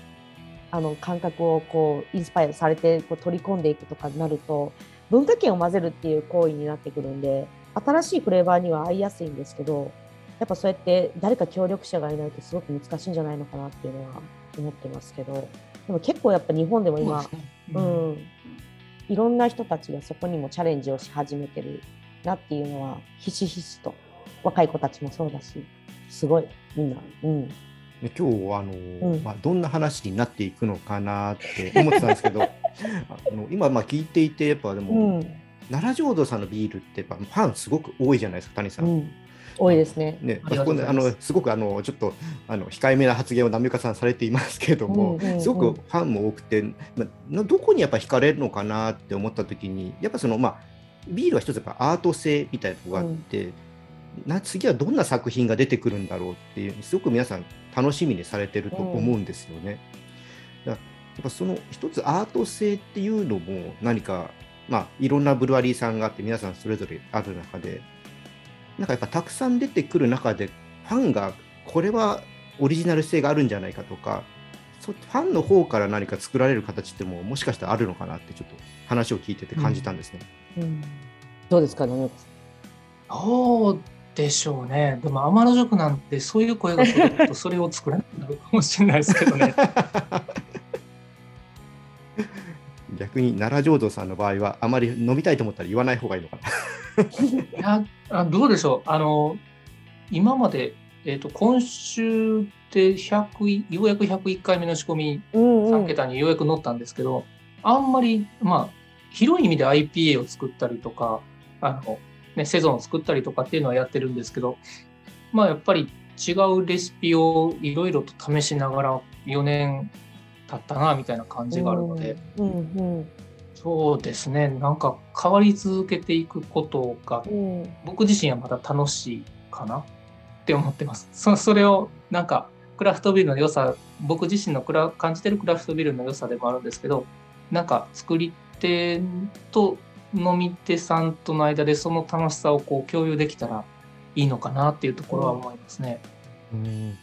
あの感覚をこうインスパイアされてこう取り込んでいくとかになると文化圏を混ぜるっていう行為になってくるんで新しいフレーバーには合いやすいんですけどやっぱそうやって誰か協力者がいないとすごく難しいんじゃないのかなっていうのは思ってますけどでも結構やっぱ日本でも今そうんん、いろんな人たちがそこにもチャレンジをし始めてるなっていうのはひしひしと若い子たちもそうだしすごいみんな、うん、で今日あの、うん。まあ、どんな話になっていくのかなって思ってたんですけど あの今まあ聞いていてやっぱでうも、ん。奈良浄土さんのビールってやっぱファンすごく多いじゃないですか谷さん。うん、多いですね。ね、ありがとうございますあのすごくあのちょっとあの控えめな発言を波岡さんされていますけれども、うんうんうんすごくファンも多くて、まあ、どこにやっぱ惹かれるのかなって思った時にやっぱそのまあビールは一つやっぱアート性みたいなところがあって、な次はどんな作品が出てくるんだろうっていうすごく皆さん楽しみにされてると思うんですよね。だからやっぱその一つアート性っていうのも何かまあいろんなブルワリーさんがあって皆さんそれぞれある中でなんかやっぱたくさん出てくる中でファンがこれはオリジナル性があるんじゃないかとかそファンの方から何か作られる形ってももしかしたらあるのかなってちょっと話を聞いてて感じたんですね。うん、どうですか、ね、どうでしょうね。でも天の塾なんてそういう声が届くとそれを作らなくなるかもしれないですけどね。逆に奈良浄土さんの場合はあまり飲みたいと思ったら言わない方がいいのかな。いやあどうでしょう。あの今まで、えー、と今週で100いようやく101回目の仕込みうんうん3桁にようやく乗ったんですけど、あんまり、まあ、広い意味で IPA を作ったりとか、あの、ね、セゾンを作ったりとかっていうのはやってるんですけど、まあ、やっぱり違うレシピをいろいろと試しながら4年経ったなみたいな感じがあるので、うんうんそうですね。なんか変わり続けていくことがうん。僕自身はまた楽しいかな？って思ってます。そそれをなんかクラフトビールの良さ僕自身のクラ感じてるクラフトビールの良さでもあるんですけどなんか作り手と飲み手さんとの間でその楽しさをこう共有できたらいいのかなっていうところは思いますね。うん。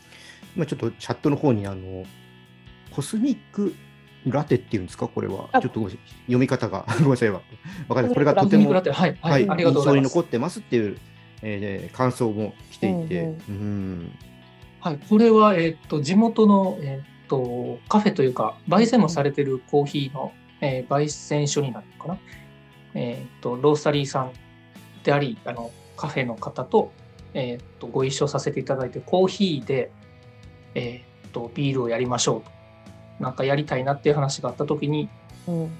今ちょっとチャットの方にあのコスミックラテっていうんですか？これは。あ。ちょっとごめん読み方が。ごめんなさい。わわかんない。これがとてもはい、は、はい。い、ありがとうございます。印象に残。ってますっていう、えー感想も来ていて、うんうん。はい、これは、えっと地元の、えっとカフェというか、焙煎もされてるコーヒーの、えー焙煎所になるのかな、えっとロースタリーさんであり、あのカフェの方と,、えっとご一緒させていただいて、コーヒーで、えっとビールをやりましょうと、なんかやりたいなっていう話があったときに、うん。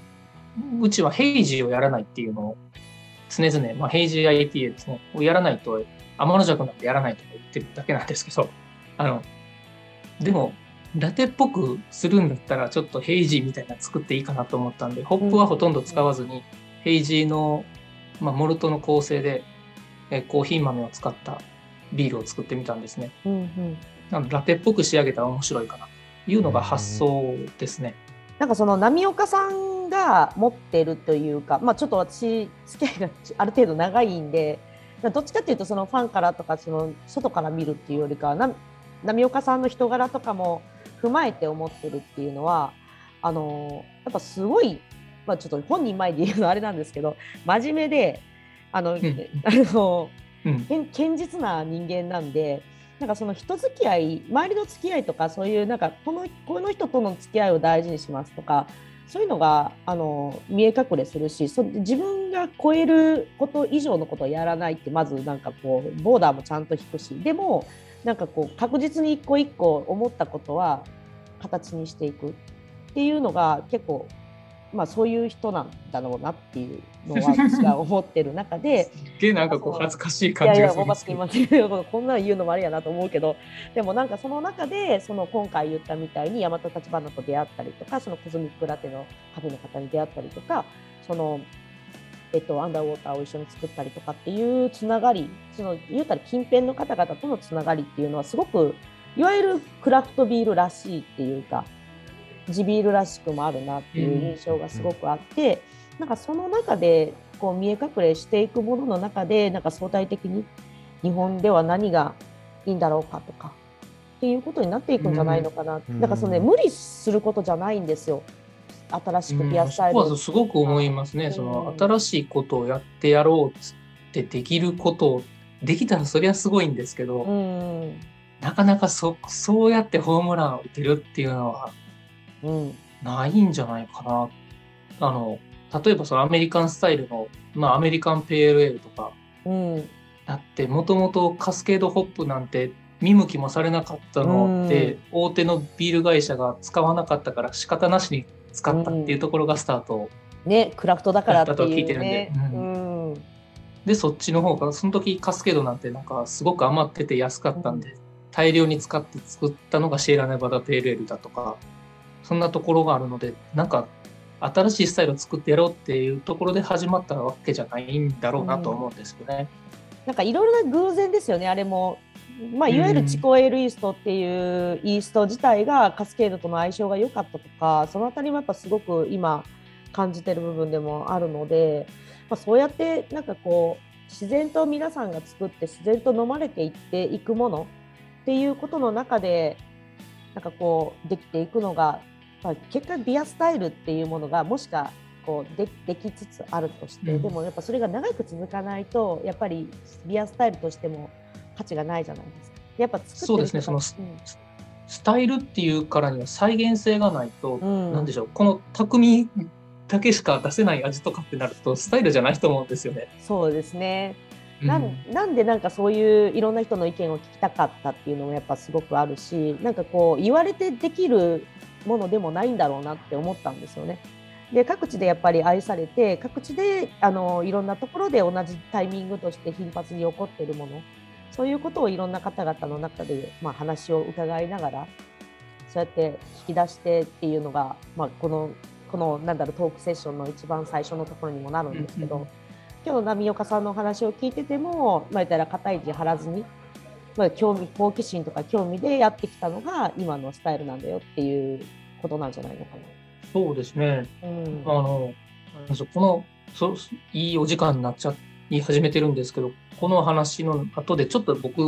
うちはヘイジーをやらないっていうのを常々、まあ、ヘイジー IPA ですね、をやらないと、天の弱なんてやらないとか言ってるだけなんですけど、あの、でも、ラテっぽくするんだったら、ちょっとヘイジーみたいなの作っていいかなと思ったんで、ホップはほとんど使わずに、ヘイジーの、まあ、モルトの構成で、えコーヒー豆を使ったビールを作ってみたんですね。うんうん。ラテっぽく仕上げたら面白いかな。というのが発想ですね。なんかその波岡さんが持ってるというか、まあ、ちょっと私付き合いがある程度長いんでどっちかっていうとそのファンからとかその外から見るっていうよりかはな波岡さんの人柄とかも踏まえて思ってるっていうのはあのやっぱすごい、まあ、ちょっと本人前で言うのはあれなんですけど真面目であの、んあのうん。堅堅実な人間なんでなんかその人付き合い周りの付き合いとかそういうなんかこのこの人との付き合いを大事にしますとかそういうのがあの見え隠れするしそ自分が超えること以上のことをやらないってまずなんかこうボーダーもちゃんと引くしでもなんかこう確実に一個一個思ったことは形にしていくっていうのが結構まあそういう人なんだろうなっていうのは私が思ってる中で。すっげえなんかこう恥ずかしいい感じがやいや、もうするんですけど。こんなの言うのもあれやなと思うけど、でもなんかその中で、その今回言ったみたいに、大和立花と出会ったりとか、そのコズミックラテのカフェの方に出会ったりとか、その、えっと、アンダーウォーターを一緒に作ったりとかっていうつながり、その言うたら近辺の方々とのつながりっていうのは、すごく、いわゆるクラフトビールらしいっていうか、地ビールらしくもあるなっていう印象がすごくあって、なんかその中でこう見え隠れしていくものの中でなんか相対的に日本では何がいいんだろうかとかっていうことになっていくんじゃないのかな、うん。だからそのね無理することじゃないんですよ。新しくビアスタイルをうんすごく思いますね。うん。その新しいことをやってやろうっつってできることをできたらそりゃすごいんですけど、うん。なかなかそそうやってホームランを打てるっていうのはうんないんじゃないかな。あの例えばそのアメリカンスタイルの、まあ、アメリカンペールエールとか。うんだってもともとカスケードホップなんて見向きもされなかったので、大手のビール会社が使わなかったから仕方なしに使ったっていうところがスタート、ねクラフトだからってだと聞いいうてるんで。ねううん。でそっちの方がその時カスケードなんてなんかすごく余ってて安かったんで、大量に使って作ったのがシェーラネバダペールエールだとかそんなところがあるのでなんか新しいスタイルを作ってやろうっていうところで始まったわけじゃないんだろうなと思うんですよね。なんかいろいろな偶然ですよね、あれも。まあ、いわゆるチコエールイーストっていうイースト自体がカスケードとの相性が良かったとか、そのあたりもやっぱすごく今感じてる部分でもあるので、まあ、そうやってなんかこう自然と皆さんが作って自然と飲まれていっていくものっていうことの中でなんかこうできていくのが、まあ、結果ビアスタイルっていうものがもしかこうでできつつあるとして、うんでもやっぱそれが長く続かないとやっぱりビアスタイルとしても価値がないじゃないですか。やっぱ作ってるそうですね人がそスタイルっていうからには再現性がないと、うんなんでしょうこの匠だけしか出せない味とかってなるとスタイルじゃないと思うんですよね。そうですね。うんなんなんでなんかそういういろんな人の意見を聞きたかったっていうのもやっぱすごくあるしなんかこう言われてできるものでもないんだろうなって思ったんですよね。で各地でやっぱり愛されて各地であのいろんなところで同じタイミングとして頻発に起こっているものそういうことをいろんな方々の中で、まあ、話を伺いながらそうやって引き出してっていうのが、まあ、このこのなんだろうトークセッションの一番最初のところにもなるんですけど、今日の波岡さんのお話を聞いてても、まあ、言ったら肩意地張らずに、まあ、興味好奇心とか興味でやってきたのが今のスタイルなんだよっていうことなんじゃないのかそうですね。な。うんあの、この、そいいお時間になっちゃい始めてるんですけど、この話の後で、ちょっと僕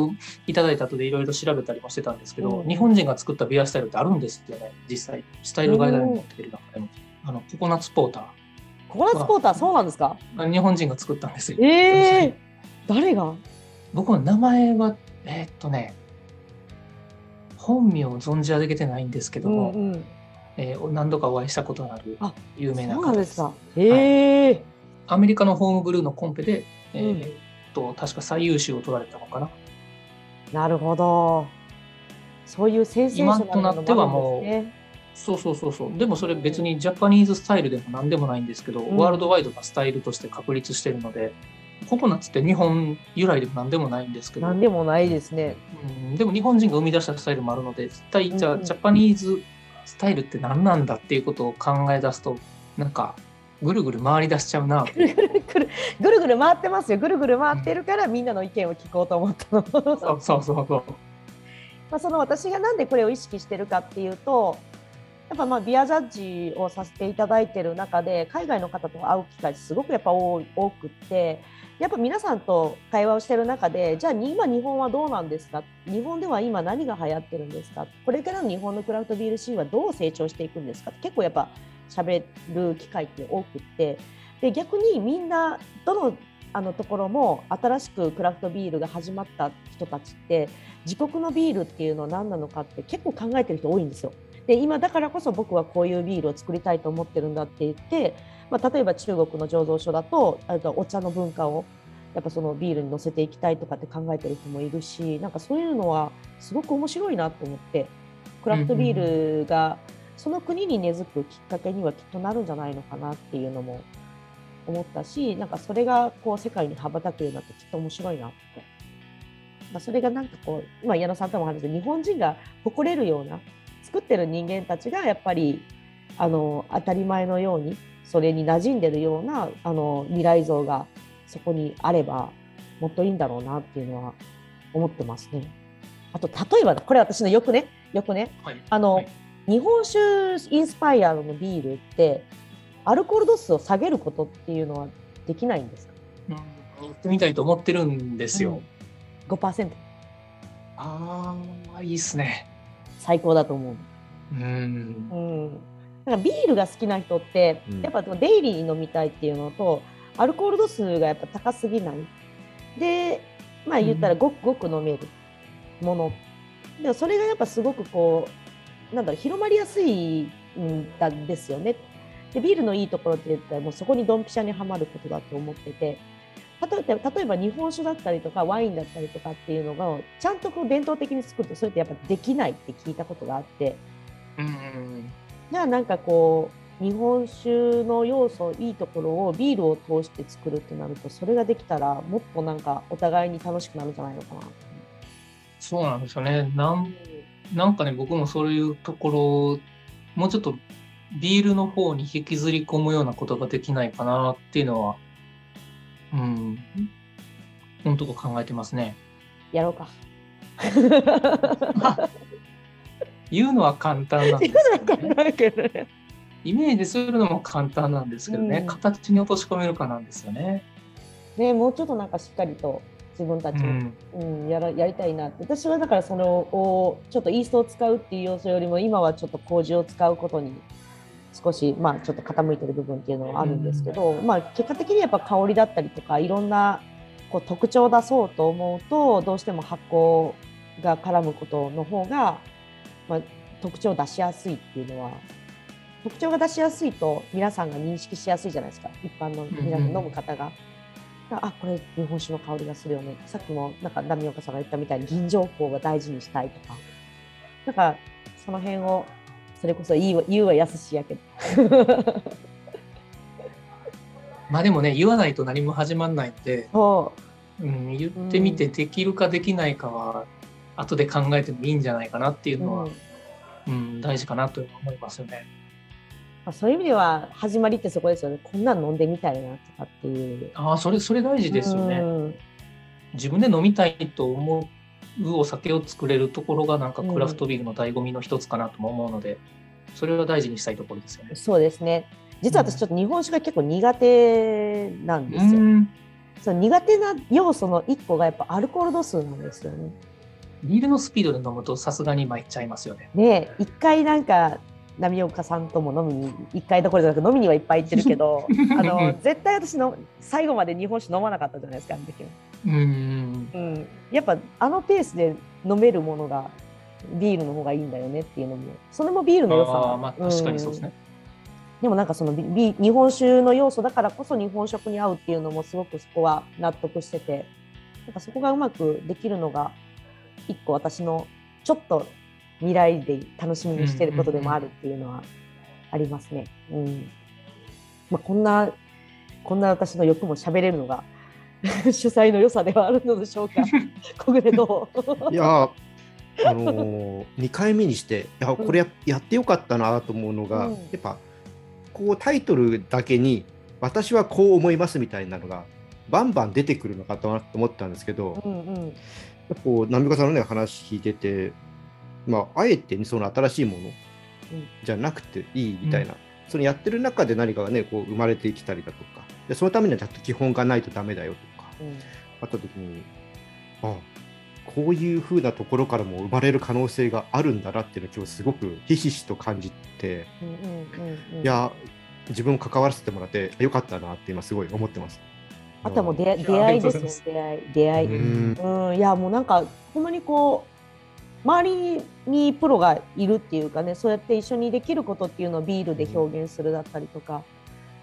いただいた後でいろいろ調べたりもしてたんですけど、うん日本人が作ったビアスタイルってあるんですよね、実際。スタイルガイドラインに載ってる中でも。あの、ココナッツポータココナッツポーターそうなんですか？ー。日本人が作ったんですよ。ええ誰が？僕の名前は、えーっとね、本名を存じ上げてないんですけども、うんうんえー何度かお会いしたことのあるあ有名な方で。なんですすか。ええアメリカのホームブルーのコンペで、えーうんっと確か最優秀を取られたのかな。なるほど。そういうセンセーショナルなの今となってはもうね。そうそうそうそう。でもそれ別にジャパニーズスタイルでも何でもないんですけど、んワールドワイドなスタイルとして確立してるので、ココナッツって日本由来でも何でもないんですけど、なんでもないですね。うんでも日本人が生み出したスタイルもあるので、一体じゃあジャパニーズスタイルって何なんだっていうことを考え出すと、なんかぐるぐる回り出しちゃうな。ぐるぐるぐるぐる回ってますよ。ぐるぐる回ってるからみんなの意見を聞こうと思ったの。そうそうそうそう。まあその私がなんでこれを意識してるかっていうと、やっぱまあビアジャッジをさせていただいてる中で海外の方と会う機会すごくやっぱ多くって。やっぱ皆さんと会話をしてる中でじゃあ今日本はどうなんですか？日本では今何が流行ってるんですか？これからの日本のクラフトビールシーンはどう成長していくんですか？結構やっぱ喋る機会って多くって。で逆にみんなどのあのところも新しくクラフトビールが始まった人たちって自国のビールっていうのは何なのかって結構考えてる人多いんですよ。で今だからこそ僕はこういうビールを作りたいと思ってるんだって言って、まあ、例えば中国の醸造所だとあとお茶の文化をやっぱそのビールに乗せていきたいとかって考えてる人もいるしなんかそういうのはすごく面白いなと思ってクラフトビールがその国に根付くきっかけにはきっとなるんじゃないのかなっていうのも思ったしなんかそれがこう世界に羽ばたくようになってきっと面白いなって。まあ、それがなんかこう今矢野さんとも話して日本人が誇れるような作ってる人間たちがやっぱりあの当たり前のようにそれに馴染んでるようなあの未来像がそこにあればもっといいんだろうなっていうのは思ってますね。あと例えばこれ私のよくねよくねはい、あの、はい日本酒インスパイアのビールってアルコール度数を下げることっていうのはできないんですか？うん、やってみたいと思ってるんですよ。5%ああ、いいっすね。最高だと思う。うんう。ん、なんかビールが好きな人って、うん。やっぱデイリーに飲みたいっていうのとアルコール度数がやっぱ高すぎない。でまあ言ったらうんごくごく飲めるもの、でもそれがやっぱすごくこうなんだろう広まりやすいんだですよね。でビールのいいところって言ったらもうそこにドンピシャにはまることだと思ってて。例えば例えば日本酒だったりとかワインだったりとかっていうのがちゃんとこう伝統的に作るとそれってやっぱできないって聞いたことがあって。うん。じゃあなんかこう日本酒の要素いいところをビールを通して作るってなるとそれができたらもっとなんかお互いに楽しくなるんじゃないのかな。そうなんですよね。なんなんかね、僕もそういうところを、もうちょっとビールの方に引きずり込むようなことができないかなっていうのは、うん、本当と考えてますね。やろうか。言うのは簡単なんですけど、ね。イメージするのも簡単なんですけどね、うん。形に落とし込めるかなんですよね。ねもうちょっとなんかしっかりと自分たちも、うん、うんやらやりたいなって。私はだからそれをちょっとイーストを使うっていう要素よりも今はちょっと麹を使うことに少しまあちょっと傾いてる部分っていうのはあるんですけど、まあ結果的にやっぱ香りだったりとかいろんなこう特徴を出そうと思うとどうしても発酵が絡むことの方が、まあ、特徴を出しやすいっていうのは特徴が出しやすいと皆さんが認識しやすいじゃないですか。一般の皆さんうん。うん飲む方が。あこれ日本酒の香りがするよね。さっきもなんか浪岡さんが言ったみたいに銀情報が大事にしたいとか。なんかその辺をそれこそ言うは言うはやすしやけど。まあでもね、言わないと何も始まらないので、そう。ん、言ってみてできるかできないかは、後で考えてもいいんじゃないかなっていうう、のはうんうん、大事かなと思いますよね。まあ、そういう意味では始まりってそこですよねこんなん飲んでみたいなとかっていう。ああ、それ、それ大事ですよね。うん自分で飲みたいと思うお酒を作れるところがなんかクラフトビールの醍醐味の一つかなとも思うので、それは大事にしたいところですよね。そうですね実は私ちょっと日本酒が結構苦手なんですよ。うんその苦手な要素の一個がやっぱアルコール度数なんですよね。ビールのスピードで飲むとさすがに参っちゃいますよね。で一回なんか波岡さんとも飲みに一回どころじゃなく飲みにはいっぱい行ってるけど あの絶対私の最後まで日本酒飲まなかったじゃないですかあの時はうん。うん、やっぱあのペースで飲めるものがビールの方がいいんだよねっていうのもそれもビールの良さああ、まあ確かにそうですね。でもなんかそのビビ日本酒の要素だからこそ日本食に合うっていうのもすごくそこは納得しててなんかそこがうまくできるのが一個私のちょっと未来で楽しみにしてることでもあるっていうのはありますね。うん。まあ、こんなこんな私の欲も喋れるのが 主催の良さではあるのでしょうか？小暮どういやーあのー、2回目にしていやこれややってよかったなと思うのが、うん。やっぱこうタイトルだけに「私はこう思います」みたいなのがバンバン出てくるのかと思ったんですけど、うんうんやっぱこう波岡さんのね話聞いてて、まあ、あえてその新しいものじゃなくていいみたいな、そのやってる中で何かがねこう生まれてきたりだとか。でそのためにはちゃんと基本がないとダメだよとか。うん。あった時にあこういう風なところからも生まれる可能性があるんだなっていうのを今日すごくひしひしと感じて、うんうんうんうん。いや自分も関わらせてもらってよかったなって今すごい思ってます。あとはもう出会いですございます。よ出会い出会い。うん。うん、いやもうなんかほんまにこう周りにプロがいるっていうかねそうやって一緒にできることっていうのをビールで表現するだったりとか、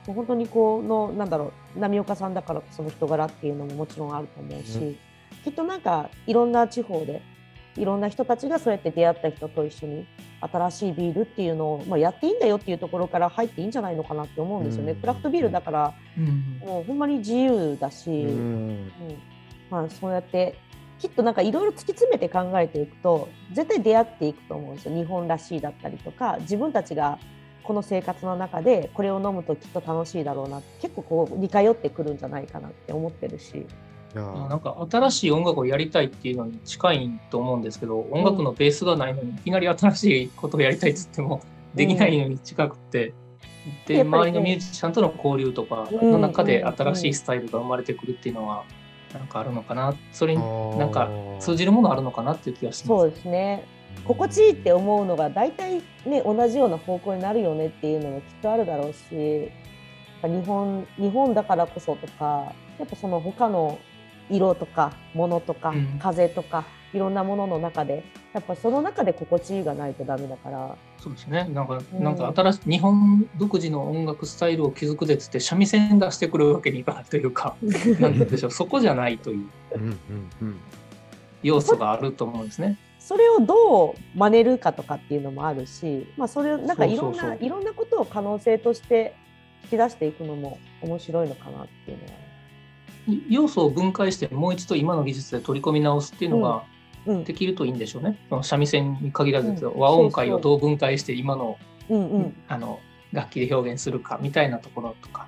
もう本当にこのなんだろう波岡さんだからこその人柄っていうのももちろんあると思うし、うん。きっとなんかいろんな地方でいろんな人たちがそうやって出会った人と一緒に新しいビールっていうのを、まあ、やっていいんだよっていうところから入っていいんじゃないのかなって思うんですよね。うん。クラフトビールだからうん。もうほんまに自由だし、うん。うん。まあ、そうやってきっとなんかいろいろ突き詰めて考えていくと絶対出会っていくと思うんですよ。日本らしいだったりとか自分たちがこの生活の中でこれを飲むときっと楽しいだろうな結構こう似通ってくるんじゃないかなって思ってるし。なんか新しい音楽をやりたいっていうのに近いと思うんですけど、音楽のベースがないのにいきなり新しいことをやりたいっつってもできないのに近くて、でやっぱりね。周りのミュージシャンとの交流とかうんの中で新しいスタイルが生まれてくるっていうのはなんかあるのかな。それになんか通じるものあるのかなっていう気がします。そうですね。心地いいって思うのが大体ね同じような方向になるよねっていうのもきっとあるだろうしやっぱ日本日本だからこそとかやっぱその他の色とか物とか、うん。風とかいろんなものの中でやっぱその中で心地いいがないとダメだから。そうですね。なんか、うん。なんか新しい日本独自の音楽スタイルを築くぜっつって三味線出してくるわけにいかないというか、なんでしょう、そこじゃないという。要素があると思うんですね。それをどう真似るかとかっていうのもあるし、まあ、それをなんかいろんなそう。そうそういろんなことを可能性として引き出していくのも面白いのかなっていうのは。要素を分解してもう一度今の技術で取り込み直すっていうのがうんできるといいんでしょうね。その三味線に限らず、うん和音階をどう分解して今の,、楽器で表現するかみたいなところとか。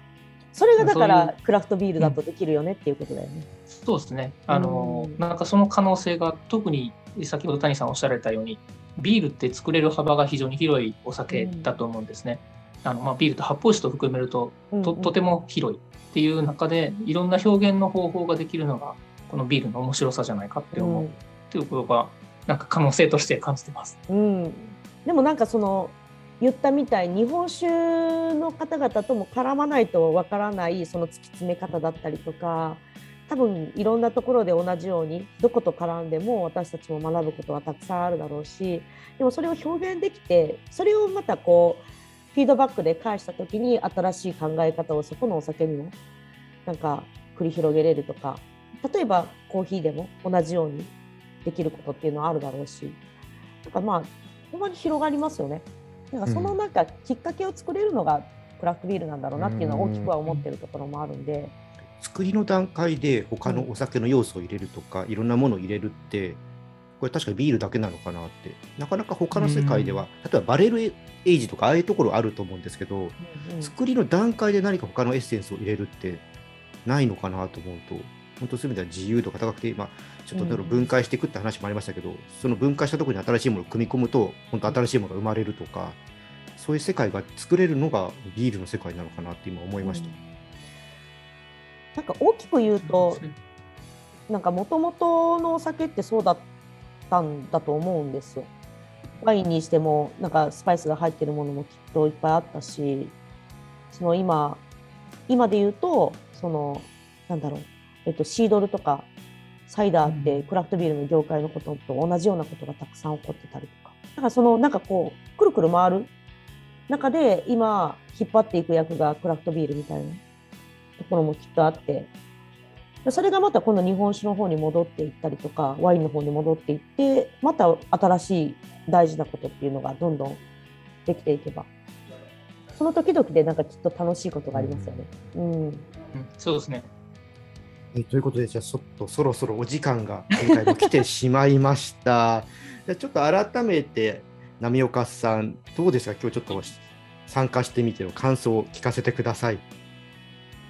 それがだからクラフトビールだとできるよねっていうことだよね。そうですね。あの、うんなんかその可能性が特に先ほど谷さんおっしゃられたように、ビールって作れる幅が非常に広いお酒だと思うんですね。あのまあ、ビールと発泡酒と含めるととても広いっていう中でいろんな表現の方法ができるのがこのビールの面白さじゃないかって思うっていうことがなんか可能性として感じてます。うん、でもなんかその言ったみたいに日本酒の方々とも絡まないとわからないその突き詰め方だったりとか多分いろんなところで同じようにどこと絡んでも私たちも学ぶことはたくさんあるだろうしでもそれを表現できてそれをまたこうフィードバックで返した時に新しい考え方をそこのお酒にもなんか繰り広げれるとか例えばコーヒーでも同じようにできることっていうのはあるだろうしなんかまあほんまに広がりますよね。なんかそのなんかきっかけを作れるのがクラフトビールなんだろうなっていうのは大きくは思ってるところもあるんで。作りの段階で他のお酒の要素を入れるとか、いろんなものを入れるってこれ確かにビールだけなのかなって。なかなか他の世界では、例えばバレルエイジとかああいうところあると思うんですけど、うんうん。作りの段階で何か他のエッセンスを入れるってないのかなと思うと本当そういう意味では自由度が高くて、まあ、ちょっと分解していくって話もありましたけど、その分解したところに新しいものを組み込むと本当新しいものが生まれるとかそういう世界が作れるのがビールの世界なのかなって今思いました。なんか大きく言うと、なんかもともとのお酒ってそうだったんだと思うんですよ。ワインにしてもなんかスパイスが入ってるものもきっといっぱいあったしその今今で言うとそのなんだろう、えっと、シードルとかサイダーってクラフトビールの業界のことと同じようなことがたくさん起こってたりとかだからそのなんかこうくるくる回る中で今引っ張っていく役がクラフトビールみたいなところもきっとあってでそれがまた今度日本酒の方に戻っていったりとかワインの方に戻っていってまた新しい大事なことっていうのがどんどんできていけばその時々でなんかきっと楽しいことがありますよね。うん、うんそうですね。はいということで、じゃあちょっとそろそろお時間が今回も来てしまいました。じゃあちょっと改めて、波岡さん、どうですか、今日ちょっと参加してみての感想を聞かせてください。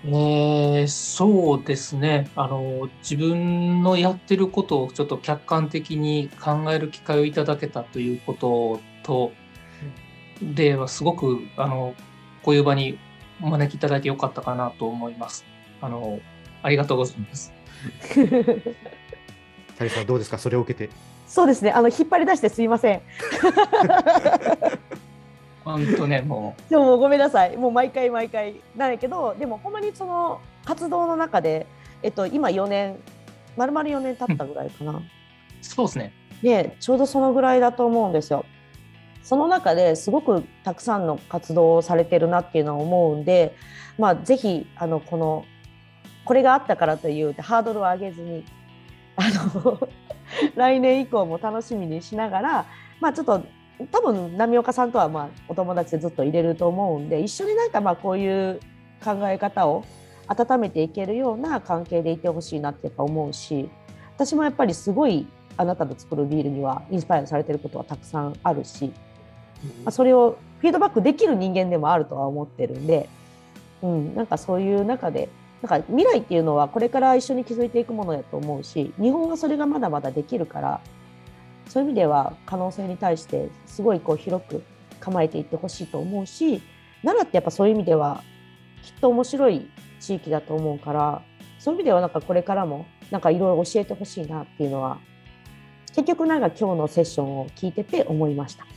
えーそうですねあの自分のやってることをちょっと客観的に考える機会をいただけたということと、ではすごくあのこういう場にお招きいただいてよかったかなと思います。あのありがとうございます。タリさん、どうですか、それを受けて。そうですねあの引っ張り出してすいません。本当ねもでもごめんなさいもう毎回毎回なんやけどでもほんまにその活動の中で、えっと、今4年丸々4年経ったぐらいかな。うそうですね。ね、ちょうどそのぐらいだと思うんですよ。その中ですごくたくさんの活動をされてるなっていうのは思うんで、まあ、ぜひあのこのこれがあったからというハードルを上げずにあの 来年以降も楽しみにしながら、まあ、ちょっと多分波岡さんとはまあお友達でずっと入れると思うんで一緒になんかまあこういう考え方を温めていけるような関係でいてほしいなってやっぱ思うし私もやっぱりすごいあなたの作るビールにはインスパイアされてることはたくさんあるし、まあ、それをフィードバックできる人間でもあるとは思ってるんで、うん、なんかそういう中でなんか未来っていうのはこれから一緒に築いていくものやと思うし日本はそれがまだまだできるからそういう意味では可能性に対してすごいこう広く構えていってほしいと思うし奈良ってやっぱそういう意味ではきっと面白い地域だと思うからそういう意味ではなんかこれからもなんかいろいろ教えてほしいなっていうのは結局なんか今日のセッションを聞いてて思いました。い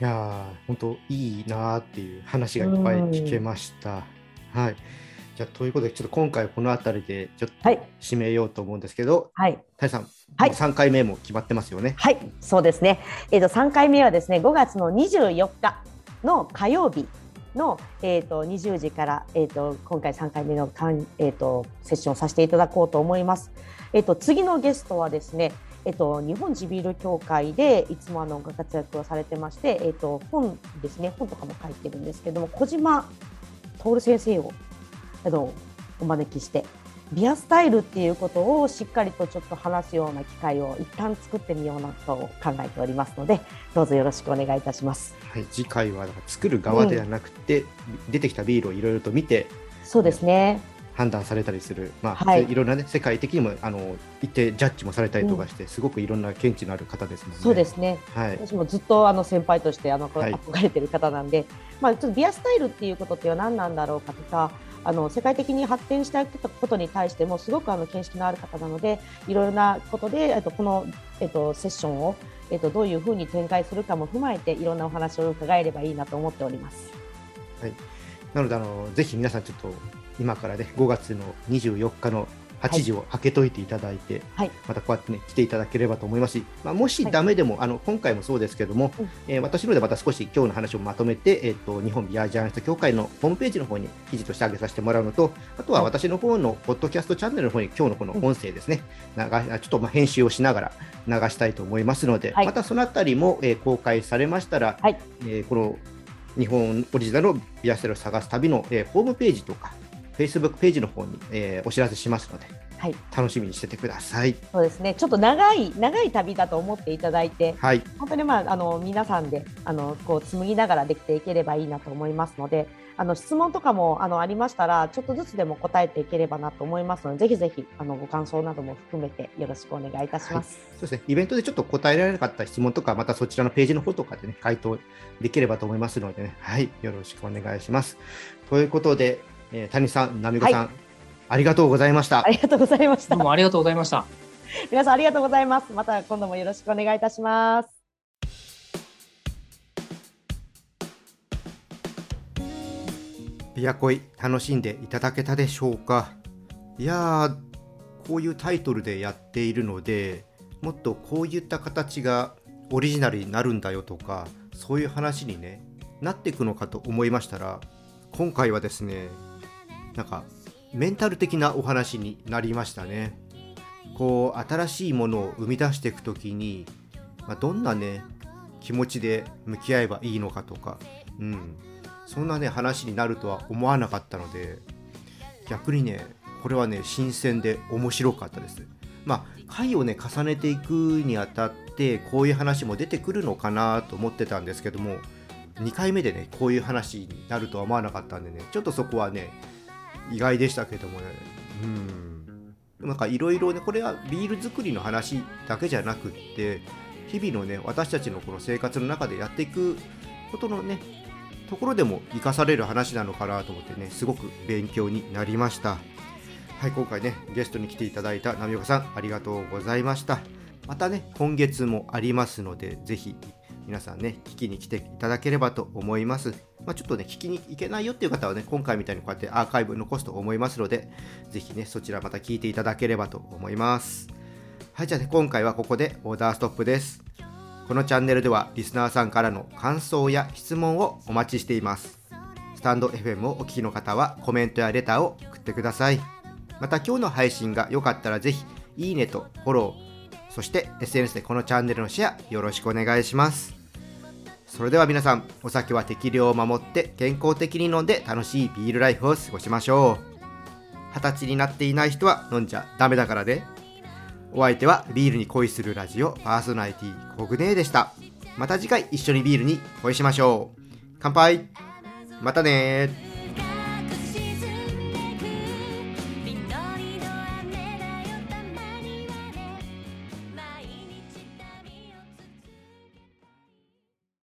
や、本当いいなーっていう話がいっぱい聞けました。はい。じゃあ、ということで、ちょっと今回この辺りでちょっとはい締めようと思うんですけど、はいタイさん、はい3回目も決まってますよね？はい、そうですね。えっ、と3回目はですね、5月の24日の火曜日のえっ、と20時からえっ、と今回3回目のかんえっ、とセッションをさせていただこうと思います。えっ、と次のゲストはですね、えっ、と日本地ビール協会でいつもあのご活躍をされてまして、えっ、と本ですね、本とかも書いてるんですけども、小島徹先生をあのお招きして。ビアスタイルっていうことをしっかりとちょっと話すような機会を一旦作ってみようなと考えておりますのでどうぞよろしくお願いいたします。はい、次回は作る側ではなくて、出てきたビールをいろいろと見てそうですね。判断されたりする、まあはいいろんな、ね、世界的にもあの一定ジャッジもされたりとかして、すごくいろんな見地のある方ですもんね。そうですね。はい、私もずっとあの先輩としてあのはい憧れてる方なんで、まあちょっとビアスタイルっていうことっては何なんだろうかとか、あの世界的に発展したことに対してもすごくあの見識のある方なので、いろいろなことでえっとこのえっとセッションをえっとどういうふうに展開するかも踏まえていろんなお話を伺えればいいなと思っております。はいなのであのぜひ皆さんちょっと今からね5月の24日の8時を開けといていただいて、はい。またこうやってね来ていただければと思いますし、まあ、もしはい。ダメでも、あの今回もそうですけども、うん。えー私のでまた少し今日の話をまとめて、えー、と日本ビアジャーナリスト協会のホームページの方に記事として上げさせてもらうのとあとははい。私の方のポッドキャストチャンネルの方に今日のこの音声ですね、流ちょっとまあ編集をしながら流したいと思いますので、はい。またそのあたりも、えー公開されましたら、はい。えーこの日本オリジナルのビアステルを探す旅の、えーホームページとか、Facebook ページの方に、えーお知らせしますので、はい、楽しみにしててください。そうですね。ちょっと長い長い旅だと思っていただいて、はい、本当にまああの皆さんであのこう紡ぎながらできていければいいなと思いますので、あの質問とかもあのありましたらちょっとずつでも答えていければなと思いますので、ぜひぜひあのご感想なども含めてよろしくお願いいたします。そうですね。イベントでちょっと答えられなかった質問とか、またそちらのページの方とかでね、回答できればと思いますのでね、はい、よろしくお願いします。ということで、えー谷さん、波子さん、はありがとうございましたあ。りがとうございましたどう。もありがとうございました。皆さんありがとうございます。また今度もよろしくお願いいたします。ビアコイ楽しんでいただけたでしょうかいやーこういうタイトルでやっているのでもっとこういった形がオリジナルになるんだよとかそういう話にねなっていくのかと思いましたら今回はですねなんかメンタル的なお話になりましたね。こう新しいものを生み出していく時に、まあ、どんなね気持ちで向き合えばいいのかとかうん。そんなね話になるとは思わなかったので逆にねこれはね新鮮で面白かったです。まあ回をね重ねていくにあたってこういう話も出てくるのかなと思ってたんですけども2回目でねこういう話になるとは思わなかったんでねちょっとそこはね意外でしたけどもね。うん。なんかいろいろねこれはビール作りの話だけじゃなくって日々のね私たちのこの生活の中でやっていくことのねところでも生かされる話なのかなと思ってねすごく勉強になりました。はい今回ねゲストに来ていただいた波岡さんありがとうございました。またね今月もありますのでぜひ皆さんね聞きに来ていただければと思いますまあ、ちょっとね聞きに行けないよっていう方はね今回みたいにこうやってアーカイブ残すと思いますのでぜひねそちらまた聞いていただければと思いますはいじゃあね今回はここでオーダーストップですこのチャンネルではリスナーさんからの感想や質問をお待ちしています。スタンド FM をお聞きの方はコメントやレターを送ってください。また今日の配信が良かったらぜひいいねとフォロー、そして SNS でこのチャンネルのシェアよろしくお願いします。それでは皆さん、お酒は適量を守って健康的に飲んで楽しいビールライフを過ごしましょう。二十歳になっていない人は飲んじゃダメだからね。お相手はビールに恋するラジオパーソナリティコグネーでした。また次回一緒にビールに恋しましょう。乾杯またね